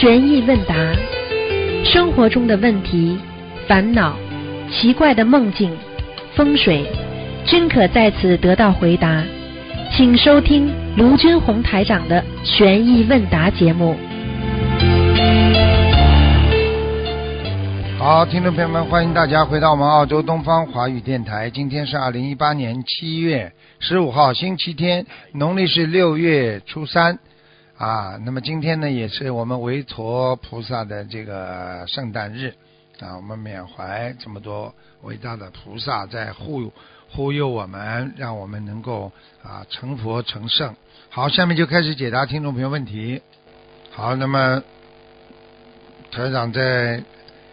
悬疑问答，生活中的问题、烦恼、奇怪的梦境、风水，均可在此得到回答。请收听卢军红台长的悬疑问答节目。好，听众朋友们，欢迎大家回到我们澳洲东方华语电台。今天是二零一八年七月十五号，星期天，农历是六月初三啊。那么今天呢，也是我们维陀菩萨的这个圣诞日啊。我们缅怀这么多伟大的菩萨在护护佑我们，让我们能够啊成佛成圣。好，下面就开始解答听众朋友问题。好，那么台长在。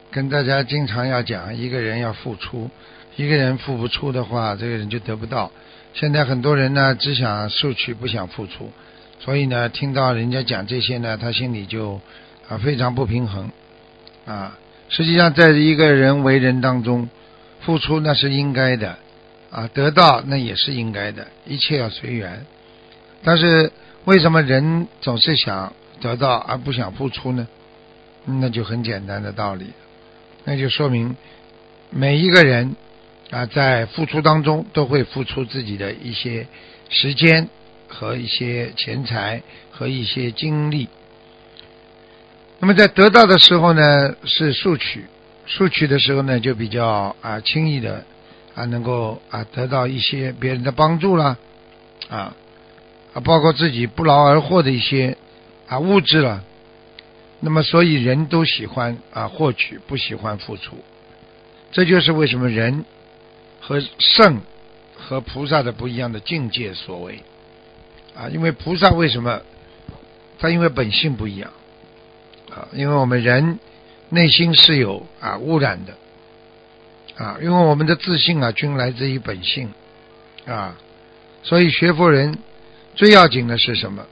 跟大家经常要讲，一个人要付出，一个人付不出的话，这个人就得不到。现在很多人呢，只想索取，不想付出，所以呢，听到人家讲这些呢，他心里就啊非常不平衡啊。实际上，在一个人为人当中，付出那是应该的啊，得到那也是应该的，一切要随缘。但是为什么人总是想得到而不想付出呢？那就很简单的道理。那就说明每一个人啊，在付出当中都会付出自己的一些时间和一些钱财和一些精力。那么在得到的时候呢，是索取；索取的时候呢，就比较啊轻易的啊能够啊得到一些别人的帮助啦，啊啊包括自己不劳而获的一些啊物质了。那么，所以人都喜欢啊获取，不喜欢付出。这就是为什么人和圣和菩萨的不一样的境界所为啊。因为菩萨为什么？他因为本性不一样啊。因为我们人内心是有啊污染的啊。因为我们的自信啊，均来自于本性啊。所以学佛人最要紧的是什么？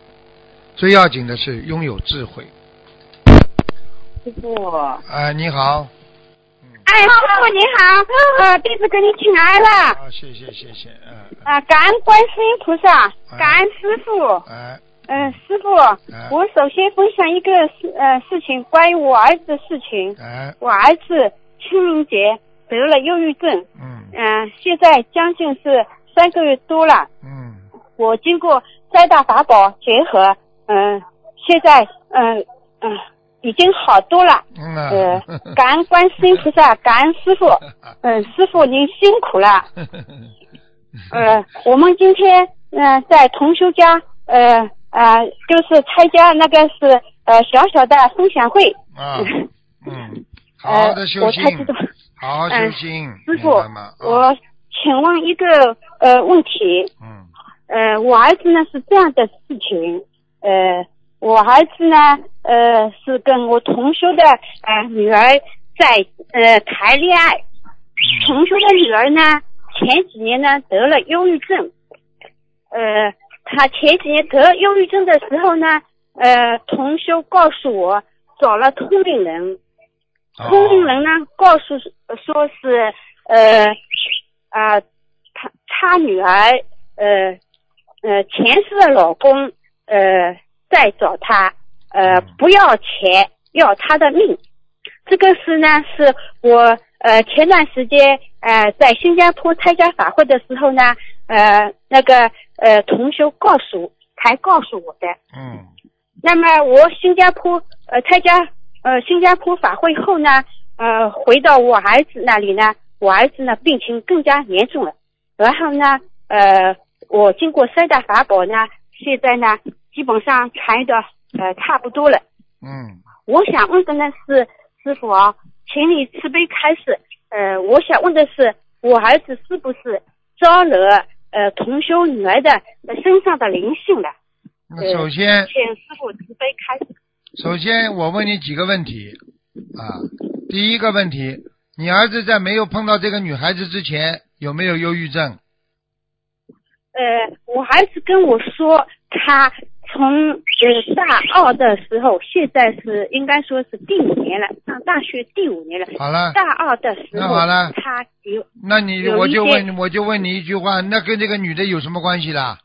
最要紧的是拥有智慧。师傅，哎，你好。哎，师傅您好，呃，弟子给你请安了。啊，谢谢谢谢，嗯。啊，感恩观世音菩萨，感恩师傅。哎。嗯，师傅，我首先分享一个事呃事情，关于我儿子的事情。哎。我儿子清明节得了忧郁症。嗯。嗯，现在将近是三个月多了。嗯。我经过三大法宝结合，嗯，现在嗯嗯。已经好多了，呃，感恩观世音菩萨，感恩师傅，嗯，师傅您辛苦了，呃，我们今天嗯在同修家，呃啊，就是参加那个是呃小小的分享会，啊，嗯，好好的修心，好好修心，师傅，我请问一个呃问题，嗯，呃，我儿子呢是这样的事情，呃。我儿子呢，呃，是跟我同修的呃女儿在呃谈恋爱。同修的女儿呢，前几年呢得了忧郁症。呃，她前几年得忧郁症的时候呢，呃，同修告诉我找了通灵人。通灵人呢告诉说是呃啊，他他女儿呃呃前世的老公呃。再找他，呃，不要钱，要他的命。这个事呢，是我呃前段时间呃在新加坡参加法会的时候呢，呃那个呃同学告诉才告诉我的。嗯。那么我新加坡呃参加呃新加坡法会后呢，呃回到我儿子那里呢，我儿子呢病情更加严重了。然后呢，呃我经过三大法宝呢，现在呢。基本上传的呃差不多了。嗯，我想问的呢是师傅啊，请你慈悲开示。呃，我想问的是，我儿子是不是招惹呃同修女儿的身上的灵性了？那首先，请师傅慈悲开示。首先，我问你几个问题啊。第一个问题，你儿子在没有碰到这个女孩子之前有没有忧郁症？呃，我儿子跟我说他。从呃大二的时候，现在是应该说是第五年了，上大学第五年了。好了。大二的时候，那好了，他有。那你我就问我就问你一句话，那跟这个女的有什么关系啦？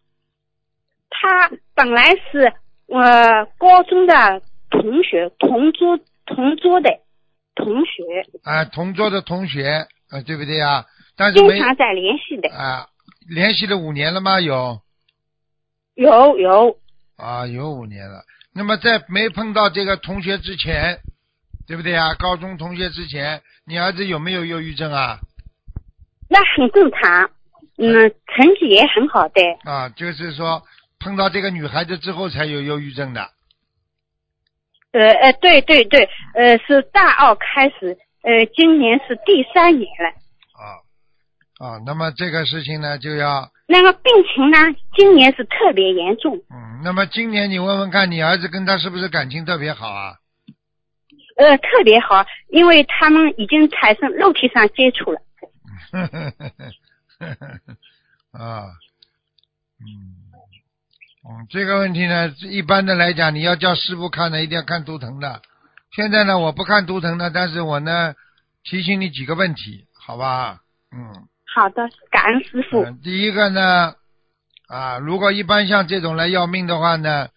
他本来是呃高中的同学，同桌同桌的同学，啊，同桌的同学，啊，对不对啊？但是经常在联系的，啊，联系了五年了吗？有有有，啊，有五年了。那么在没碰到这个同学之前，对不对啊？高中同学之前，你儿子有没有忧郁症啊？那很正常，嗯，成绩也很好的，啊，就是说碰到这个女孩子之后才有忧郁症的。呃呃，对对对，呃，是大二开始，呃，今年是第三年了。啊啊，那么这个事情呢，就要那个病情呢，今年是特别严重，嗯，那么今年你问问看你儿子跟他是不是感情特别好啊？呃，特别好，因为他们已经产生肉体上接触了。啊，嗯，嗯，这个问题呢，一般的来讲，你要叫师傅看呢，一定要看图腾的。现在呢，我不看图腾的，但是我呢，提醒你几个问题，好吧？嗯。好的，感恩师傅。嗯，第一个呢，啊，如果一般像这种来要命的话呢，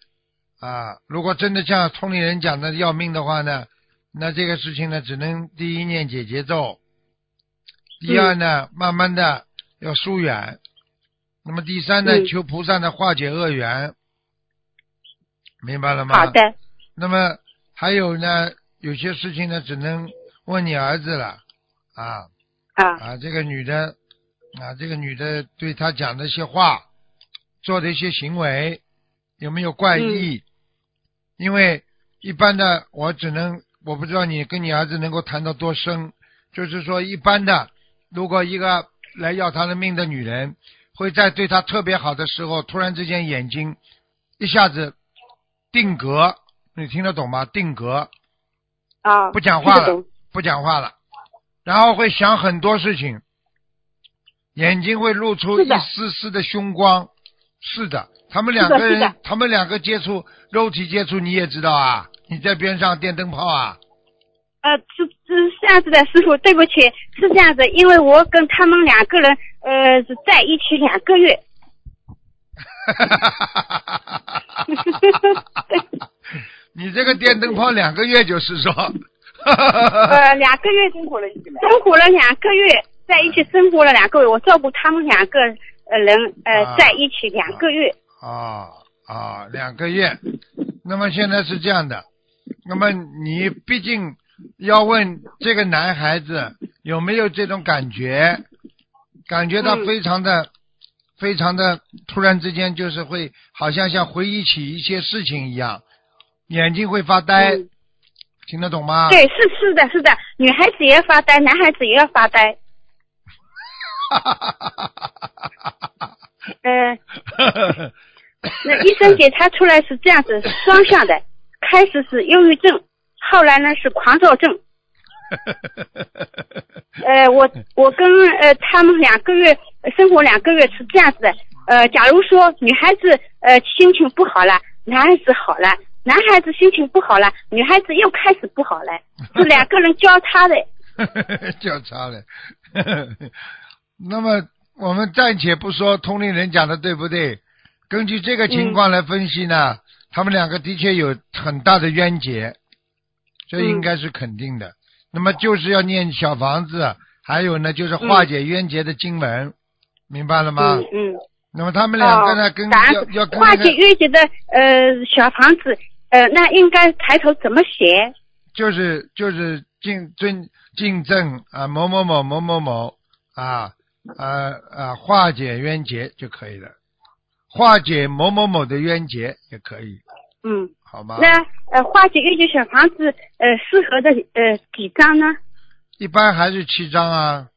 啊，如果真的像通灵人讲的要命的话呢，那这个事情呢，只能第一念解节奏，第二呢，慢慢的要疏远，那么第三呢，嗯求菩萨呢化解恶缘，明白了吗？好的，那么还有呢，有些事情呢，只能问你儿子了，啊。啊，啊，这个女的，啊，这个女的对他讲的一些话，做的一些行为，有没有怪异？因为一般的，我只能，我不知道你跟你儿子能够谈到多深，就是说，一般的，如果一个来要他的命的女人，会在对他特别好的时候，突然之间眼睛一下子定格，你听得懂吗？定格，啊，不讲话了不讲话了，然后会想很多事情，眼睛会露出一丝丝的凶光。是的，他们两个人他们两个接触肉体接触，你也知道啊，你在边上电灯泡啊，呃，是是这样子的，师傅，对不起，是这样子，因为我跟他们两个人呃是在一起两个月，你这个电灯泡两个月就是说，呃，两个月生活了，生活了两个月，在一起生活了两个月，我照顾他们两个呃人呃、啊。在一起两个月，啊啊，两个月。那么现在是这样的，那么你毕竟要问这个男孩子有没有这种感觉，感觉到嗯。非常的、非常的突然之间就是会好像像回忆起一些事情一样，眼睛会发呆，嗯。听得懂吗？对，是是的，是的，女孩子也要发呆，男孩子也要发呆，呃，那医生检查出来是这样子，双向的，开始是忧郁症，后来呢是狂躁症。呃，我我跟呃他们两个月呃生活两个月是这样子的，呃，假如说女孩子呃心情不好了，男孩子好了，男孩子心情不好了，女孩子又开始不好了，是两个人交叉的。交叉了。那么我们暂且不说通灵人讲的对不对，根据这个情况来分析呢，他们两个的确有很大的冤结，这应该是肯定的。那么就是要念小房子，还有呢就是化解冤结的经文，明白了吗？嗯嗯。那么他们两个呢，跟感要要跟化解冤结的呃小房子，呃，那应该抬头怎么写？就是就是敬尊敬正啊某某某某某某啊啊啊化解冤结就可以了，化解某某某的冤结也可以，嗯，好吗？那呃化解冤结小房子呃适合的呃几张呢？一般还是七张啊，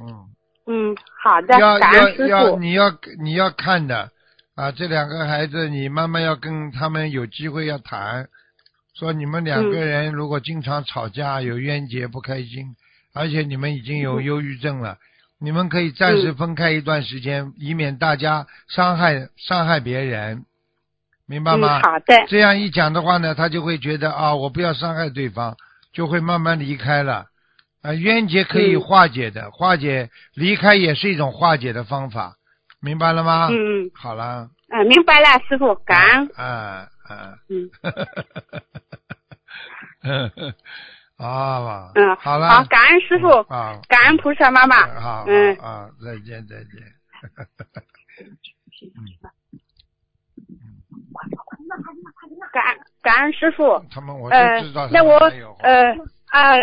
嗯，嗯，好的，要要要。你要你要看的啊，这两个孩子你慢慢要跟他们有机会要谈，说你们两个人如果经常吵架有冤结不开心，而且你们已经有忧郁症了，你们可以暂时分开一段时间，以免大家伤害伤害别人，明白嗯，吗？好的，这样一讲的话呢，他就会觉得啊，我不要伤害对方，就会慢慢离开了。啊，冤结可以嗯化解的，化解离开也是一种化解的方法，明白了吗？嗯嗯好了。呃，明白了，师傅，感恩。啊啊，嗯，啊，嗯，好了，好，感恩师傅，啊，感恩菩萨妈妈，好，嗯啊，再见，再见。感感恩师傅。他们我知道，他那我呃啊，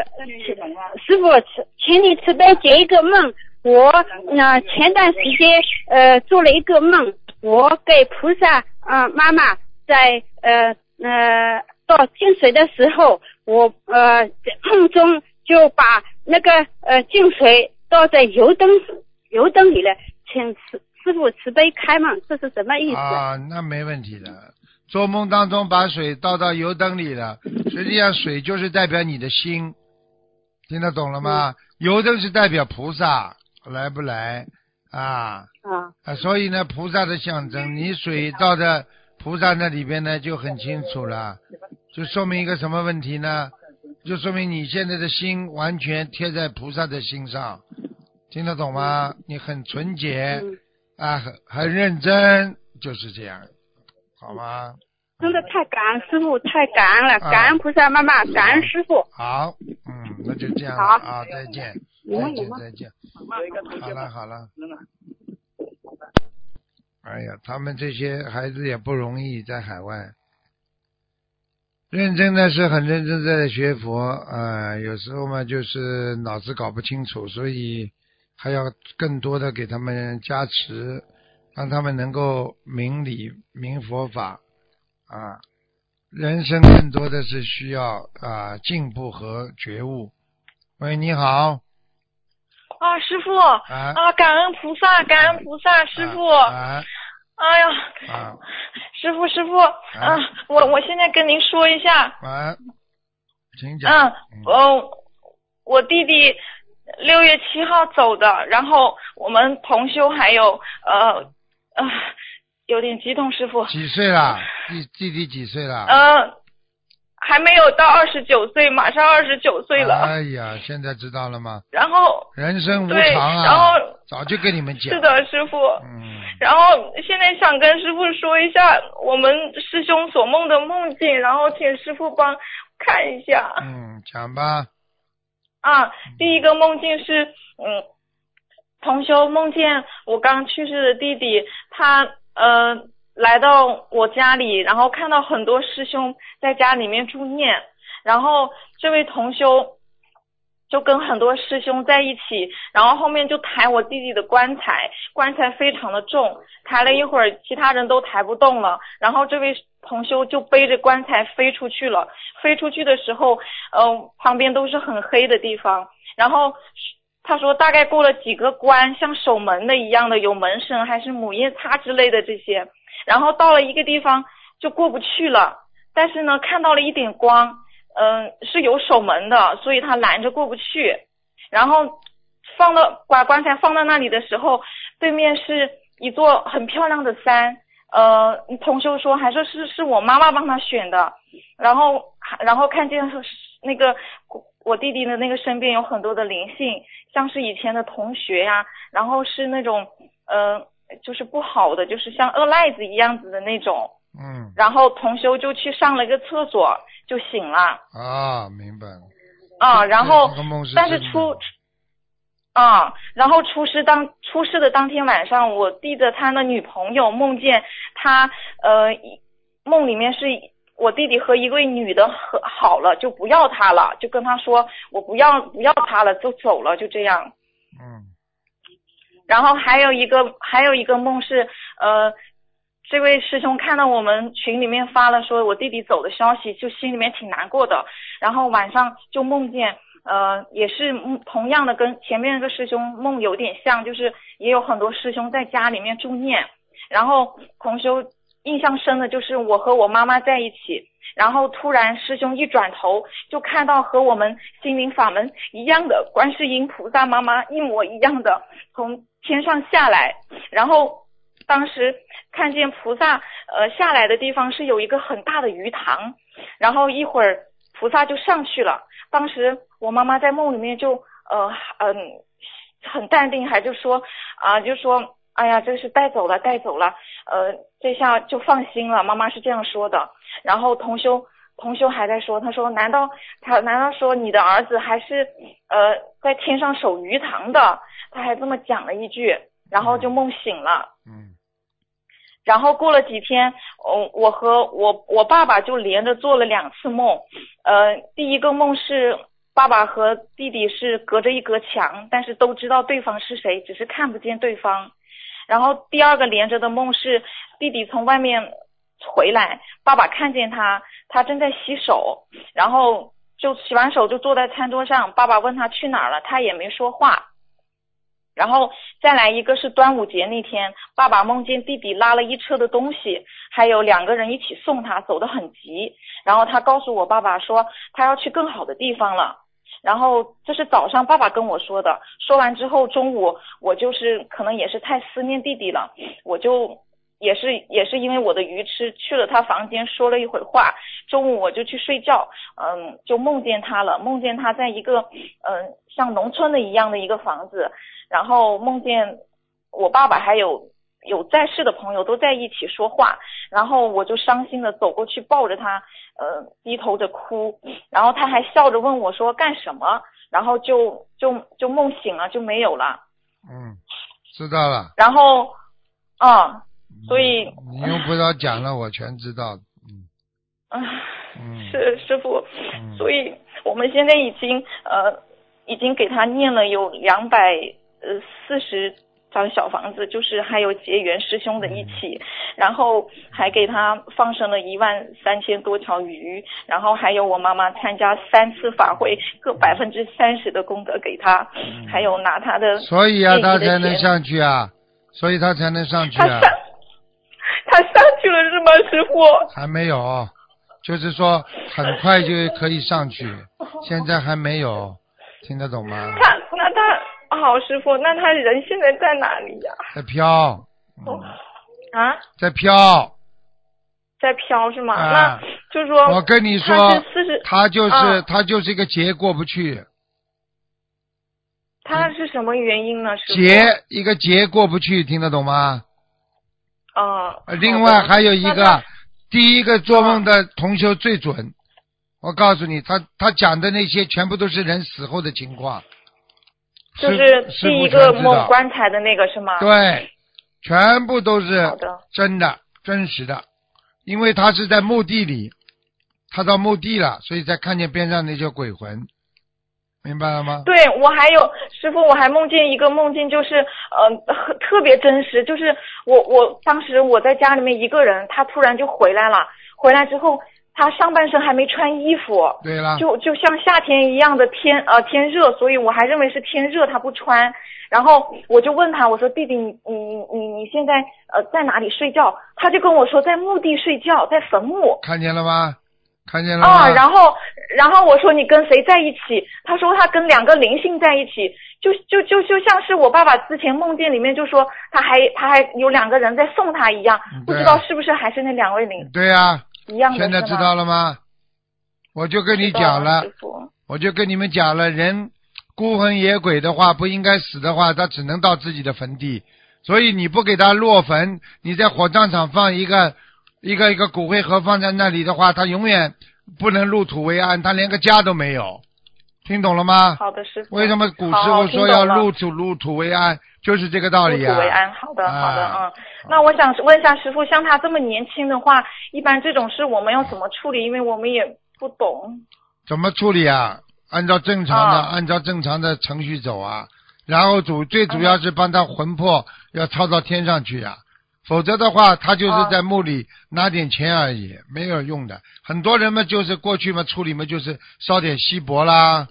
师傅，请你慈悲解一个梦。我呢、前段时间呃做了一个梦，我给菩萨呃妈妈在呃呃倒净水的时候，我呃在梦中就把那个呃净水倒在油灯油灯里了，请师师傅慈悲开嘛，这是什么意思？啊，那没问题的。做梦当中把水倒到油灯里了，实际上水就是代表你的心，听得懂了吗？油灯是代表菩萨来不来啊？啊啊，所以呢，菩萨的象征，你水倒在菩萨那里边呢，就很清楚了，就说明一个什么问题呢？就说明你现在的心完全贴在菩萨的心上，听得懂吗？你很纯洁嗯，啊，很很认真，就是这样，好吗？真的太感恩师傅，太感恩了，啊感恩菩萨妈妈，感恩师傅。好，嗯，那就这样了好啊，再见，再见，再见。好了好了。哎呀，他们这些孩子也不容易，在海外，认真的是很认真在学佛啊、有时候嘛就是脑子搞不清楚，所以还要更多的给他们加持，让他们能够明理明佛法啊。人生更多的是需要啊进步和觉悟。喂，你好，啊，师傅啊啊，感恩菩萨，感恩菩萨，师傅，啊哎呀，啊师傅师傅，啊，我我现在跟您说一下，啊，请讲。嗯，我，我弟弟六月七号走的，然后我们同修还有呃呃，有点激动，师傅，几岁了？弟弟弟几岁了？呃，还没有到二十九岁，马上二十九岁了，哎呀，现在知道了吗？然后人生无，常啊！然后早就跟你们讲。是。的，师傅，嗯，然后现在想跟师傅说一下我们师兄所梦的梦境，然后请师傅帮看一下。嗯，讲吧。啊，第一个梦境是，嗯，同修梦见我刚去世的弟弟，他呃来到我家里，然后看到很多师兄在家里面助念，然后这位同修就跟很多师兄在一起，然后后面就抬我弟弟的棺材，棺材非常的重，抬了一会儿，其他人都抬不动了，然后这位同修就背着棺材飞出去了。飞出去的时候，呃，旁边都是很黑的地方，然后他说大概过了几个关，像守门的一样的，有门神还是母夜叉之类的这些，然后到了一个地方就过不去了，但是呢看到了一点光，嗯、是有守门的，所以他拦着过不去，然后放到把棺材放到那里的时候，对面是一座很漂亮的山，呃，同修说还说是是我妈妈帮他选的，然后然后看见是那个我弟弟的那个身边有很多的灵性，像是以前的同学呀、然后是那种嗯就是不好的，就是像恶赖子一样子的那种，嗯。然后同修就去上了一个厕所就醒了啊，明白了。啊，然后但是出啊，然后出事当出事的当天晚上，我弟的他的女朋友梦见他呃一梦里面是我弟弟和一位女的和好了，就不要他了，就跟他说我不要不要他了，就走了，就这样。嗯然后还有一个还有一个梦是呃。这位师兄看到我们群里面发了说我弟弟走的消息，就心里面挺难过的。然后晚上就梦见，呃，也是同样的跟前面那个师兄梦有点像，就是也有很多师兄在家里面助念。然后同修印象深的就是我和我妈妈在一起，然后突然师兄一转头就看到和我们心灵法门一样的观世音菩萨妈妈一模一样的从天上下来，然后当时看见菩萨呃下来的地方是有一个很大的鱼塘，然后一会儿菩萨就上去了。当时我妈妈在梦里面就呃嗯很淡定，还就说啊、就说哎呀这是带走了带走了，呃这下就放心了。妈妈是这样说的。然后同修同修还在说，他说难道他难道说你的儿子还是呃在天上守鱼塘的？他还这么讲了一句，然后就梦醒了。嗯然后过了几天，嗯，我和我我爸爸就连着做了两次梦，呃，第一个梦是爸爸和弟弟是隔着一隔墙，但是都知道对方是谁，只是看不见对方。然后第二个连着的梦是弟弟从外面回来，爸爸看见他，他正在洗手，然后就洗完手就坐在餐桌上，爸爸问他去哪儿了，他也没说话。然后再来一个是端午节那天，爸爸梦见弟弟拉了一车的东西，还有两个人一起送他，走得很急。然后他告诉我爸爸说他要去更好的地方了。然后这是早上爸爸跟我说的，说完之后中午我就是可能也是太思念弟弟了，我就也是也是因为我的愚痴去了他房间说了一会话，中午我就去睡觉，嗯，就梦见他了，梦见他在一个嗯像农村的一样的一个房子，然后梦见我爸爸还有有在世的朋友都在一起说话，然后我就伤心的走过去抱着他，呃，低头着哭，然后他还笑着问我说干什么，然后就就就梦醒了就没有了，嗯，知道了。然后，啊，所以你用不着讲了，我全知道。嗯 啊，嗯，是师傅，嗯所以我们现在已经呃已经给他念了有两百呃四十张小房子，就是还有结缘师兄的一起，然后还给他放生了一万三千多条鱼，然后还有我妈妈参加三次法会，各百分之三十的功德给他，还有拿他的所以啊，他才能上去啊，所以他才能上去啊他上，他上去了是吗，师傅？还没有，就是说很快就可以上去，现在还没有，听得懂吗？他那他好师傅，那他人现在在哪里呀、在飘，哦啊，在飘。在飘是吗？啊那就是说，我跟你说他是四十，他就是啊他就是一个劫过不去，他是什么原因呢？劫一个劫过不去，听得懂吗？哦呃，另外还有一个，第一个做梦的同修最准。我告诉你，他他讲的那些全部都是人死后的情况。就是第一个梦棺材的那个是吗？对，全部都是真的、真实的，因为他是在墓地里，他到墓地了，所以才看见边上那些鬼魂，明白了吗？对，我还有师傅，我还梦见一个梦境，就是呃特别真实，就是我我当时我在家里面一个人，他突然就回来了，回来之后他上半身还没穿衣服，对了，就就像夏天一样的天呃天热，所以我还认为是天热，他不穿。然后我就问他，我说弟弟，你你你你现在呃在哪里睡觉？他就跟我说在墓地睡觉，在坟墓。看见了吗？看见了吗？啊，然后然后我说你跟谁在一起？他说他跟两个灵性在一起，就就就就像是我爸爸之前梦见里面就说他还他还有两个人在送他一样，不知道是不是还是那两位灵对呀、一样的？现在知道了吗？我就跟你讲了我就跟你们讲了，人孤魂野鬼的话，不应该死的话，他只能到自己的坟地。所以你不给他落坟，你在火葬场放一个一个一个骨灰盒放在那里的话，他永远不能入土为安，他连个家都没有。听懂了吗？好的，师傅。为什么古时候说要入土入土为安，就是这个道理啊。入土为安，好的，好的，啊嗯。那我想问一下师傅，像他这么年轻的话，一般这种事我们要怎么处理？因为我们也不懂。怎么处理啊？按照正常的，啊按照正常的程序走啊。然后主最主要是帮他魂魄 要抄到天上去啊，否则的话，他就是啊在墓里拿点钱而已，没有用的。很多人嘛，就是过去嘛处理嘛，就是烧点锡箔啦，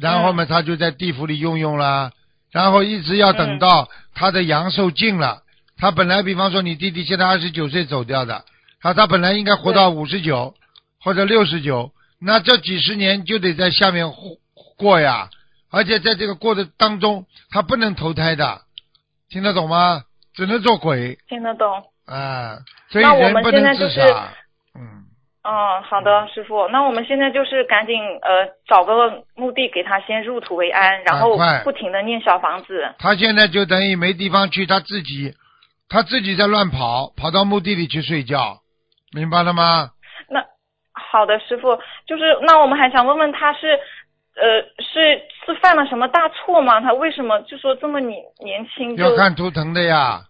然后嘛他就在地府里用用啦，然后一直要等到他的阳寿尽了。他本来比方说你弟弟现在二十九岁走掉的，他他本来应该活到五十九或者六十九，那这几十年就得在下面过过呀，而且在这个过的当中，他不能投胎的，听得懂吗？只能做鬼听得懂？啊，所以人不能自杀。嗯，哦，好的，师傅。那我们现在就是赶紧呃找个墓地给他先入土为安，然后不停的念小房子。他现在就等于没地方去，他自己他自己在乱跑，跑到墓地里去睡觉，明白了吗？那好的，师傅，就是那我们还想问问他是，呃，是是犯了什么大错吗？他为什么就说这么年年轻就要看图腾的呀。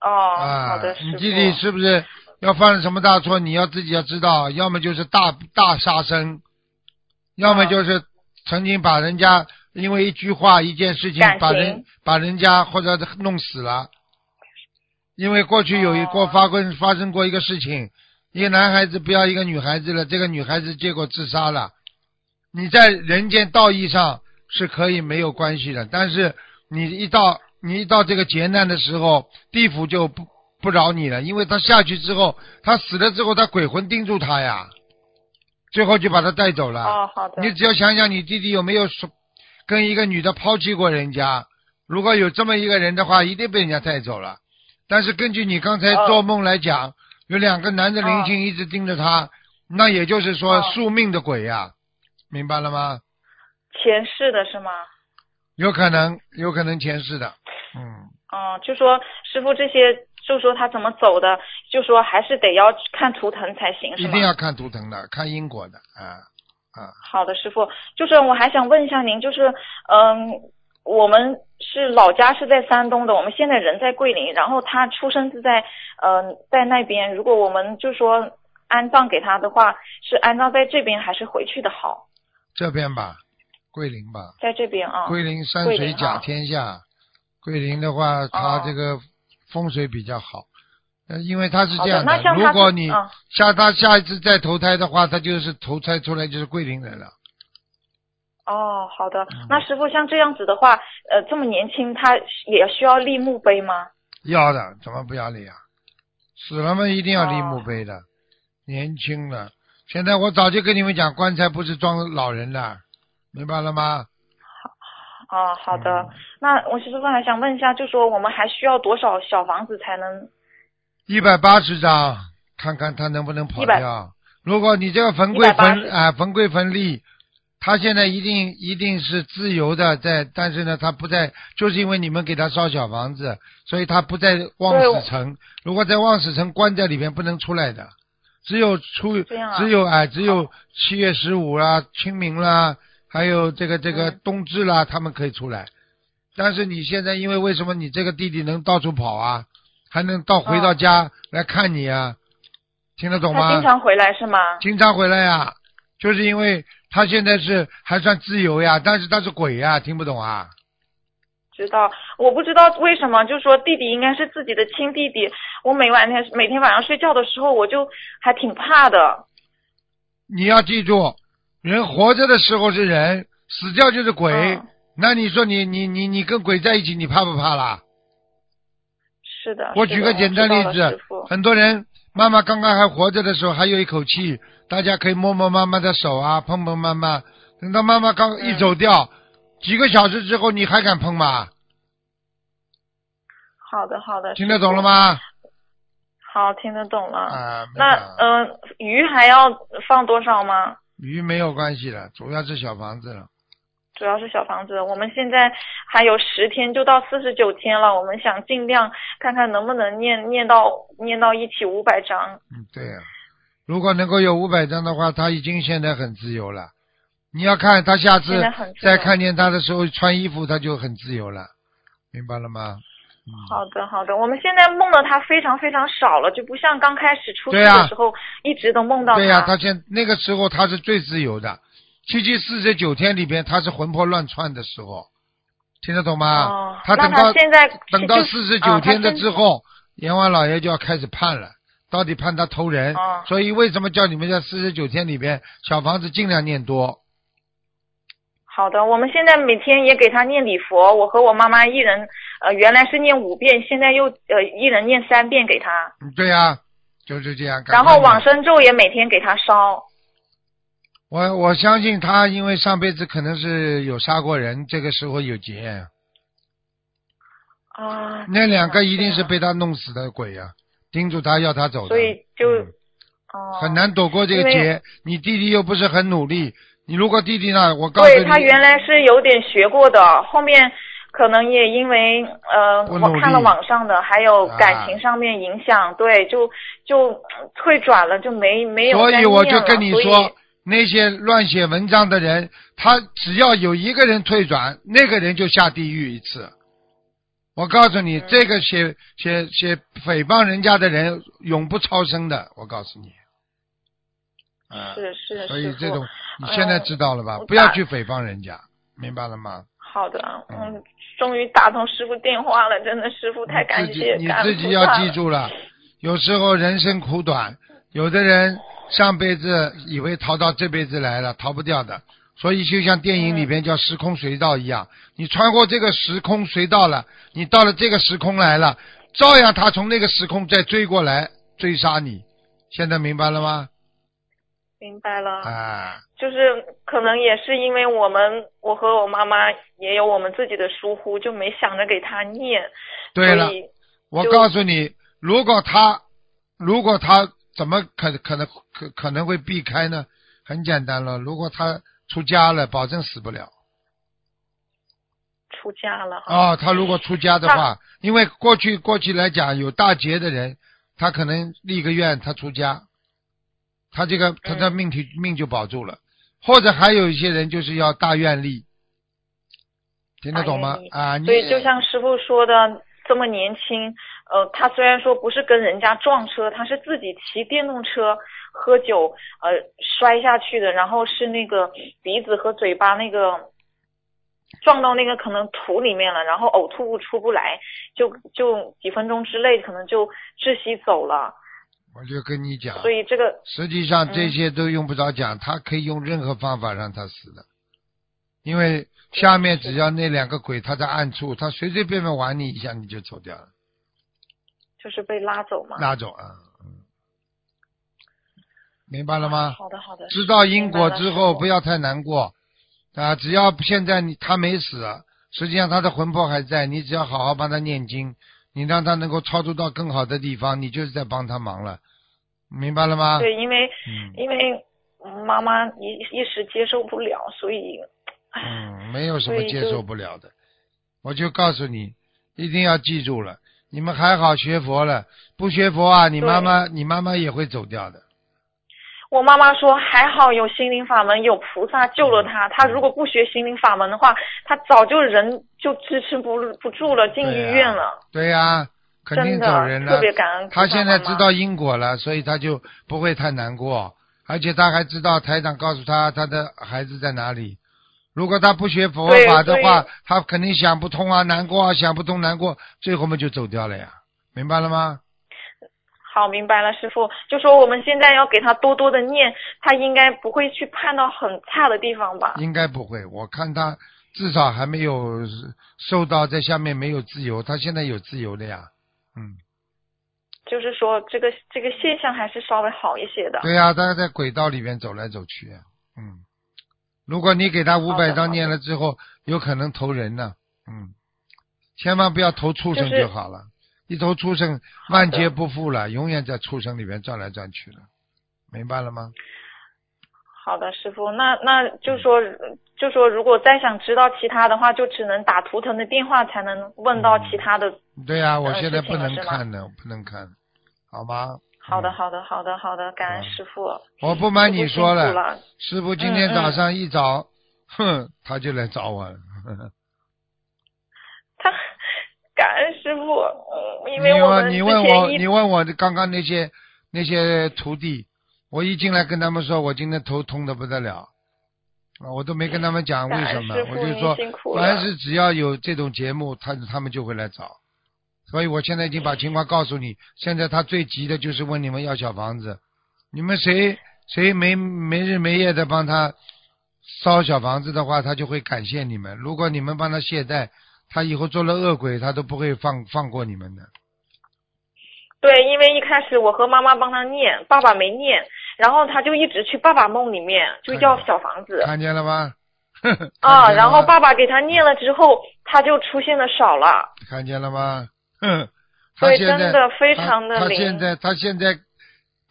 哦，啊，好的，师傅。你弟弟是不是要犯了什么大错？你要自己要知道，要么就是大大杀生，要么就是曾经把人家因为一句话、一件事情把人把人家或者弄死了。因为过去有一过哦发过发生过一个事情，一个男孩子不要一个女孩子了，这个女孩子结果自杀了。你在人间道义上是可以没有关系的，但是你一到你一到这个劫难的时候，地府就不不饶你了，因为他下去之后，他死了之后，他鬼魂盯住他呀，最后就把他带走了。哦，好的。你只要想想你弟弟有没有说跟一个女的抛弃过人家，如果有这么一个人的话，一定被人家带走了。但是根据你刚才哦做梦来讲，有两个男的灵性一直盯着他，那也就是说哦宿命的鬼呀、明白了吗？前世的是吗？有可能，有可能前世的，嗯，嗯，就说师傅这些，就说他怎么走的，就说还是得要看图腾才行，是吗？一定要看图腾的，看因果的，啊啊，好的，师傅，就是我还想问一下您，就是嗯，我们是老家是在山东的，我们现在人在桂林，然后他出生是在嗯、在那边，如果我们就说安葬给他的话，是安葬在这边还是回去的好？这边吧，桂林吧，在这边啊。桂林山水甲啊天下，桂林的话，它哦这个风水比较好。呃，因为他是这样那像他如果你下他下一次再投胎的话，他就是投胎出来就是桂林人了。哦，好的嗯。那师傅像这样子的话，呃，这么年轻，他也需要立墓碑吗？要的，怎么不要立啊？死了嘛，一定要立墓哦碑的。年轻的，现在我早就跟你们讲，棺材不是装老人的，明白了吗？哦，好的。嗯那我其实还想问一下，就说我们还需要多少小房子才能？一百八十张，看看他能不能跑100掉。如果你这个坟柜分180啊、坟柜分立，他现在一定一定是自由的在，但是呢，他不在，就是因为你们给他烧小房子，所以他不在望对死城。如果在望死城关在里面不能出来的，只有出啊只有哎、只有七月十五啦、清明啦，还有这个这个嗯冬至啦，他们可以出来。但是你现在因为为什么你这个弟弟能到处跑啊，还能到回到嗯家来看你啊？听得懂吗？他经常回来是吗？经常回来呀，就是因为他现在是还算自由呀，但是他是鬼呀，听不懂啊？知道，我不知道为什么，就说弟弟应该是自己的亲弟弟。我每晚天每天晚上睡觉的时候，我就还挺怕的。你要记住，人活着的时候是人，死掉就是鬼。嗯那你说你你你你跟鬼在一起，你怕不怕啦？是的。我举个简单例子，很多人妈妈刚刚还活着的时候还有一口气，大家可以摸摸妈妈的手啊，碰碰妈妈。等到妈妈刚嗯一走掉，几个小时之后，你还敢碰吗？好的好的。听得懂了吗？好，听得懂了。啊，那嗯、呃鱼还要放多少吗？鱼没有关系的，主要是小房子了。主要是小房子，我们现在还有十天就到四十九天了，我们想尽量看看能不能念念到念到一起五百章。嗯，对呀、如果能够有五百张的话，他已经现在很自由了。你要看他下次再看见他的时候穿衣服，他就很自由了，明白了吗？嗯，好的，好的。我们现在梦到他非常非常少了，就不像刚开始出世对呀的时候、一直都梦到他。对呀、他现那个时候他是最自由的，七七四十九天里边他是魂魄乱窜的时候，听得懂吗？哦他等到他现在等到四十九天的之后，阎王老爷就要开始判了，到底判他偷人。哦所以为什么叫你们在四十九天里边小房子尽量念多？好的，我们现在每天也给他念礼佛，我和我妈妈一人，呃，原来是念五遍，现在又呃一人念三遍给他，嗯对呀、就是这样。然后往生咒也每天给他烧。我我相信他，因为上辈子可能是有杀过人，这个时候有劫，啊，那两个一定是被他弄死的鬼呀、盯住他要他走的。所以就、嗯哦很难躲过这个劫。你弟弟又不是很努力，你如果弟弟呢，我告诉你，对他原来是有点学过的，后面可能也因为呃，我看了网上的，还有啊感情上面影响，对，就就退转了，就没没有所再以我就念了所以跟你说，那些乱写文章的人，他只要有一个人退转，那个人就下地狱一次。我告诉你，嗯这个写写写诽谤人家的人永不超生的，我告诉你。啊，是是所以这种你现在知道了吧？不要去诽谤人家，明白了吗？好的，嗯嗯，终于打通师傅电话了，真的师傅太感谢，你自己要记住了，有时候人生苦短，有的人上辈子以为逃到这辈子来了，逃不掉的。所以就像电影里边叫时空隧道一样，你穿过这个时空隧道了，你到了这个时空来了，照样他从那个时空再追过来追杀你。现在明白了吗？明白了。啊，就是可能也是因为我们，我和我妈妈也有我们自己的疏忽，就没想着给他念。对了我告诉你，如果他，如果他怎么可可能可可能会避开呢？很简单了，如果他出家了，保证死不了。出家了啊。哦，他如果出家的话，因为过去过去来讲，有大劫的人，他可能立个愿，他出家，他这个他的嗯命体、命就保住了。或者还有一些人就是要大愿力，听得懂吗？啊，你所以就像师傅说的，这么年轻，呃，他虽然说不是跟人家撞车，他是自己骑电动车喝酒，呃，摔下去的，然后是那个鼻子和嘴巴那个撞到那个可能土里面了，然后呕吐物出不来，就就几分钟之内可能就窒息走了。我就跟你讲，所以这个实际上嗯这些都用不着讲，他可以用任何方法让他死的，因为下面只要那两个鬼他在暗处，他随随便便玩你一下你就走掉了，就是被拉走嘛。拉走啊，嗯，明白了吗？好的，好的。知道因果之后不要太难过啊，只要现在你他没死，实际上他的魂魄还在，你只要好好帮他念经，你让他能够超度到更好的地方，你就是在帮他忙了，明白了吗？对，因为嗯因为妈妈一一时接受不了，所以嗯，没有什么接受不了的。我就告诉你，一定要记住了，你们还好学佛了，不学佛啊，你妈妈你妈妈也会走掉的。我妈妈说还好有心灵法门，有菩萨救了她。她如果不学心灵法门的话，她早就人就支撑不不住了，进医院了。对呀、肯定走人了特。别感恩他现在知道因果了，所以他就不会太难过，而且他还知道台长告诉他他的孩子在哪里。如果他不学佛法的话，他肯定想不通啊，难过啊，想不通难过，最后嘛就走掉了呀，明白了吗？好，明白了，师傅。就说我们现在要给他多多的念，他应该不会去判到很差的地方吧？应该不会，我看他至少还没有受到在下面没有自由，他现在有自由的呀，嗯，就是说这个这个现象还是稍微好一些的。对呀、他在轨道里面走来走去，嗯，如果你给他五百张念了之后，有可能投人呢，嗯，千万不要投畜生就好了，一投畜生万劫不复了，永远在畜生里面转来转去了，明白了吗？好的，师傅，那那就说就说如果再想知道其他的话，就只能打图腾的电话才能问到其他的。对呀、我呃现在不能看的，不能看，好吗？好的，嗯好的，好的，好的，感恩师傅。我不瞒你说了师傅今天早上一早，哼，他就来找我了。他感恩师傅，嗯，因为我你问我，你问我刚刚那些那些徒弟，我一进来跟他们说，我今天头痛的不得了，啊，我都没跟他们讲为什么我就说凡是只要有这种节目，他他们就会来找。所以我现在已经把情况告诉你，现在他最急的就是问你们要小房子，你们谁谁没没日没夜的帮他烧小房子的话，他就会感谢你们。如果你们帮他懈怠，他以后做了恶鬼，他都不会放放过你们的。对，因为一开始我和妈妈帮他念，爸爸没念，然后他就一直去爸爸梦里面就要小房子 看见了吗？啊，然后爸爸给他念了之后，他就出现的少了。看见了吗？嗯，他对现在真的非常的他他现在他现在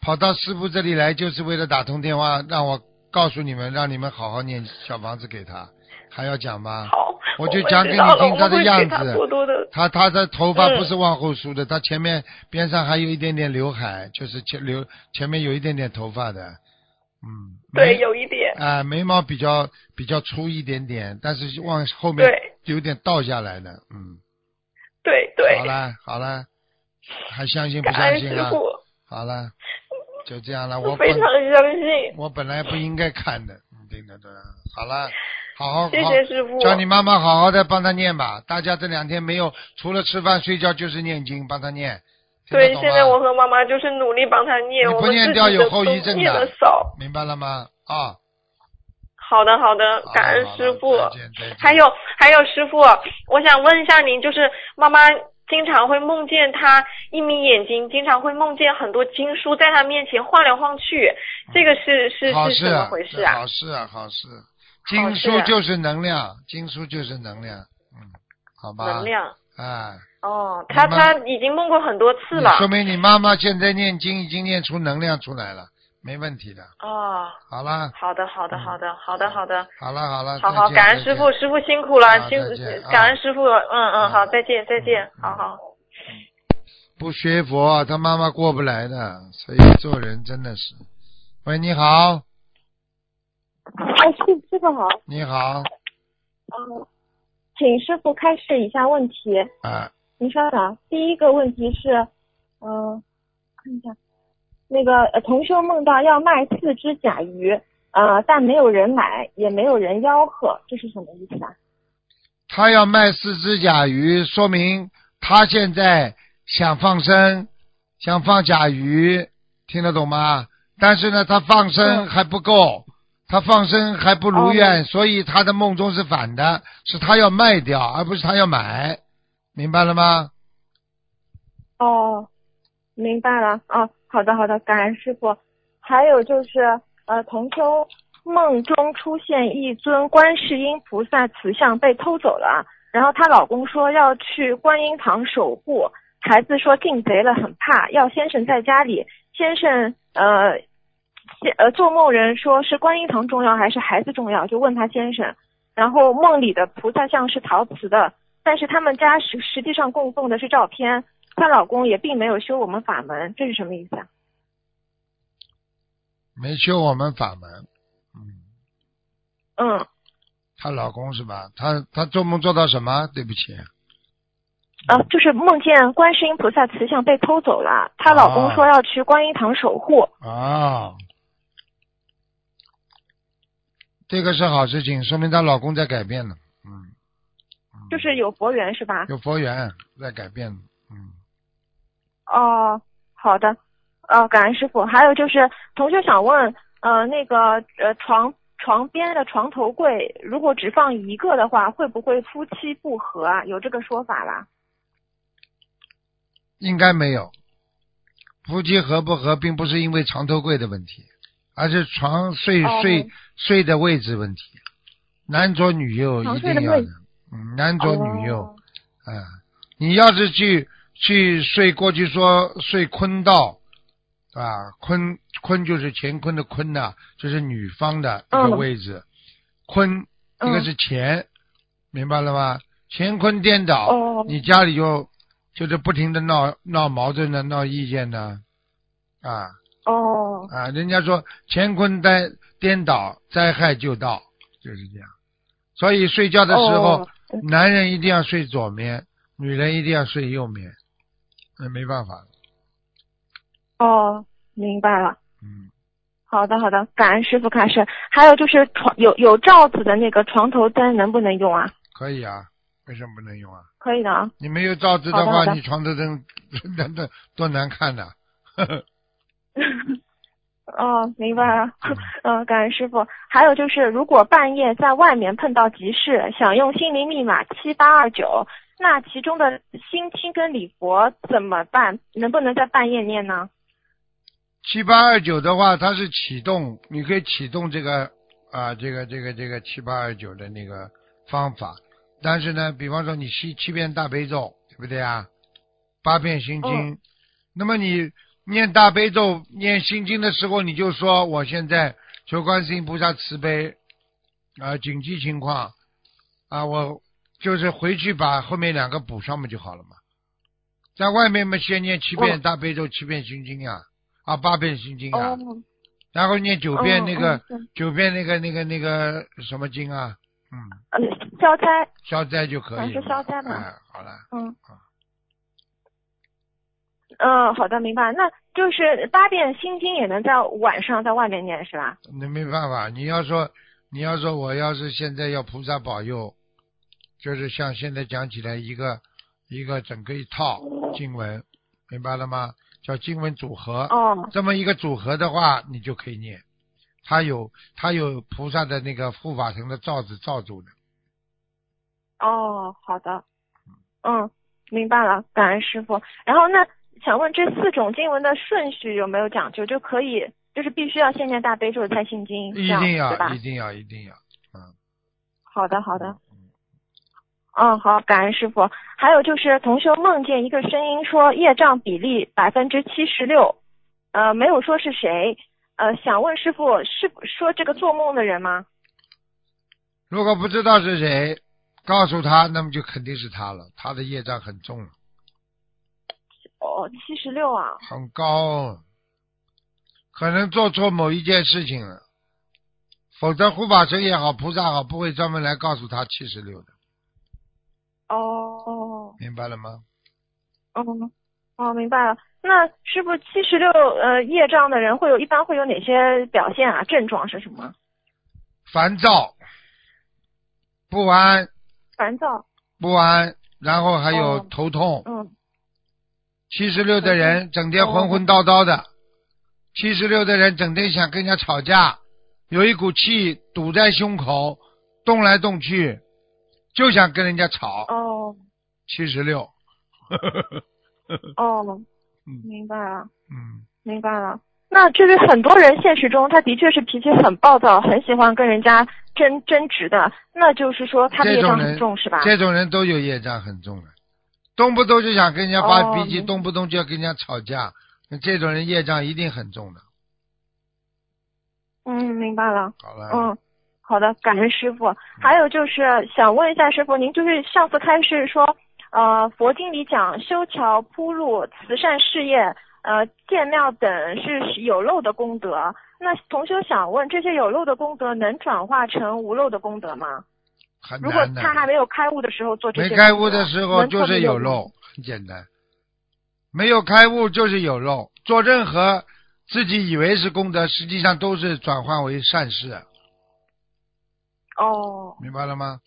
跑到师傅这里来，就是为了打通电话，让我告诉你们，让你们好好念小房子给他。还要讲吗？好，我就讲给你听他的样子他多多的，他他的头发嗯不是往后梳的，他前面边上还有一点点刘海，就是前留前面有一点点头发的，嗯，对，有一点，啊、眉毛比较比较粗一点点，但是往后面有点倒下来的，嗯，对对好，了好了，还相信不相信啊？好了，就这样了，我我非常相信，我本来不应该看的，你听得懂？好了，好好谢好谢师傅，叫你妈妈好好的帮他念吧。大家这两天没有，除了吃饭睡觉就是念经，帮他念。对，懂现在吗我和妈妈就是努力帮他念，你不念掉有后遗症的念的少。明白了吗？啊，好的，好的好，感恩师傅。还有还有，师傅，我想问一下您，就是妈妈经常会梦见她一眯眼睛，经常会梦见很多经书在她面前晃来晃去，这个是是是怎么回事啊？好事啊，好事。好经书就是能量，经书就是能量，嗯，好吧。能。量哎，哦，他他已经梦过很多次了。说明你妈妈现在念经已经念出能量出来了，没问题的。哦，好啦，好的好的嗯好的好的好的，好了，好了。好好，感恩师傅，师傅辛苦了，好辛再见啊感恩师傅，嗯嗯，好，嗯再见再见嗯，好好。不学佛，他妈妈过不来的，所以做人真的是。喂，你好，哎，师师傅好，你好，嗯，请师傅开示以下问题。啊，您稍等，第一个问题是，嗯、看一下，那个呃同修梦到要卖四只甲鱼，呃，但没有人买，也没有人吆喝，这是什么意思啊？他要卖四只甲鱼，说明他现在想放生，想放甲鱼，听得懂吗？但是呢，他放生嗯还不够，他放生还不如愿，所以他的梦中是反的，是他要卖掉，而不是他要买，明白了吗？哦，明白了。哦，好的好的，感恩师傅。还有就是，呃，同修梦中出现一尊观世音菩萨瓷像被偷走了，然后她老公说要去观音堂守护，孩子说进贼了很怕，要先生在家里。先生呃，先呃做梦人说是观音堂重要还是孩子重要，就问他先生。然后梦里的菩萨像是陶瓷的，但是他们家实实际上供奉的是照片。她老公也并没有修我们法门，这是什么意思啊？没修我们法门，嗯，嗯，她老公是吧？她她做梦做到什么？对不起，啊，就是梦见观世音菩萨慈像被偷走了，她老公说要去观音堂守护。啊，这个是好事情，说明她老公在改变呢，嗯，嗯就是有佛缘是吧？有佛缘在改变，嗯，哦，好的，呃，感恩师傅。还有就是，同学想问，呃，那个呃床床边的床头柜，如果只放一个的话，会不会夫妻不和啊？有这个说法啦？应该没有。夫妻合不合，并不是因为床头柜的问题，而是床睡、哦睡睡的位置问题。男左女右一定要的。男左女右，哦。嗯，你要是去去睡，过去说睡坤道，啊，坤坤就是乾坤的坤呐、就是女方的一个嗯位置，坤一个嗯是乾，明白了吗？乾坤颠倒，哦。你家里就就是不停的闹闹矛盾的、闹意见的，啊。哦啊，人家说乾坤颠颠倒，灾害就到，就是这样。所以睡觉的时候，哦男人一定要睡左面，女人一定要睡右面，那没办法，哦，明白了。嗯，好的，好的，感恩师傅开示。还有就是床有有罩子的那个床头灯能不能用啊？可以啊，为什么不能用啊？可以的啊。你没有罩子的话，的的你床头灯 那那多难看呐、呵 呵哦，明白了。嗯，感恩师傅。还有就是，如果半夜在外面碰到急事，想用心灵密码七八二九，那其中的心经跟礼佛怎么办？能不能在半夜念呢？七八二九的话，它是启动，你可以启动这个啊，这个这个这个七八二九的那个方法。但是呢，比方说你吸七遍大悲咒，对不对啊？八遍心经，那么你念大悲咒、念心经的时候，你就说我现在求观世音菩萨慈悲，啊、紧急情况啊，我就是回去把后面两个补上嘛就好了嘛。在外面嘛，先念七遍哦大悲咒，七遍心经啊，啊八遍心经啊，哦，然后念九遍哦那个、九遍那个那个那个什么经啊，嗯，呃，消灾，消灾就可以了。反正是消灾嘛。哎，好了，嗯。嗯，好的，明白。那就是八遍心经也能在晚上在外面念是吧？那没办法，你要说你要说我要是现在要菩萨保佑，就是像现在讲起来一个一个整个一套经文，明白了吗？叫经文组合。哦，这么一个组合的话，你就可以念，它有它有菩萨的那个护法神的罩子罩住的。哦，好的，嗯，明白了，感恩师傅。然后那想问这四种经文的顺序有没有讲究？就可以，就是必须要先念大悲咒再心经，一定要一？定要一定要，嗯。好的，好的。嗯，好，感恩师傅。还有就是同修梦见一个声音说业障比例百分之七十六，呃，没有说是谁，呃，想问师傅是说这个做梦的人吗？如果不知道是谁，告诉他，那么就肯定是他了。他的业障很重，哦，七十六啊。很高，可能做错某一件事情了。否则护法神也好，菩萨好，不会专门来告诉他七十六的，哦，明白了吗？哦，哦，明白了。那师傅七十六呃业障的人会有一般会有哪些表现啊？症状是什么？烦躁、不安、烦躁。不安，然后还有哦头痛。嗯。七十六的人整天混混叨叨的，七十六的人整天想跟人家吵架，有一股气堵在胸口，动来动去，就想跟人家吵。哦七十六，哦，嗯明白了。嗯，明白了。那就是很多人现实中他的确是脾气很暴躁，很喜欢跟人家争争执的，那就是说他业障很重是吧？这种人都有业障很重的，动不动就想跟人家发哦脾气，明动不动就要跟人家吵架，那这种人业障一定很重的。嗯，明白了。好了，嗯，好的，感恩师傅。还有就是想问一下师傅，您就是上次开始说，呃，佛经里讲修桥铺路、慈善事业、呃建庙等是有漏的功德。那同修想问，这些有漏的功德能转化成无漏的功德吗？很如果。他还没有开悟的时候做这些没，开悟的时候就是有漏，很简单。没有开悟就是有漏，做任何自己以为是功德，实际上都是转换为善事，哦，明白了吗？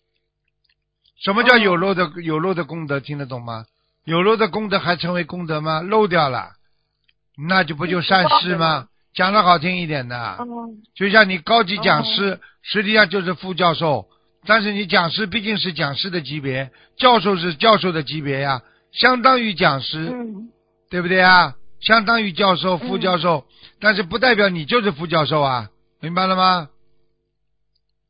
什么叫有漏的、有漏的功德？听得懂吗？有漏的功德还成为功德吗？漏掉了，那就不就善事吗？讲的好听一点的，哦，就像你高级讲师，实际上就是副教授，但是你讲师毕竟是讲师的级别，教授是教授的级别呀，相当于讲师，嗯，对不对啊？相当于教授、副教授，但是不代表你就是副教授啊，明白了吗？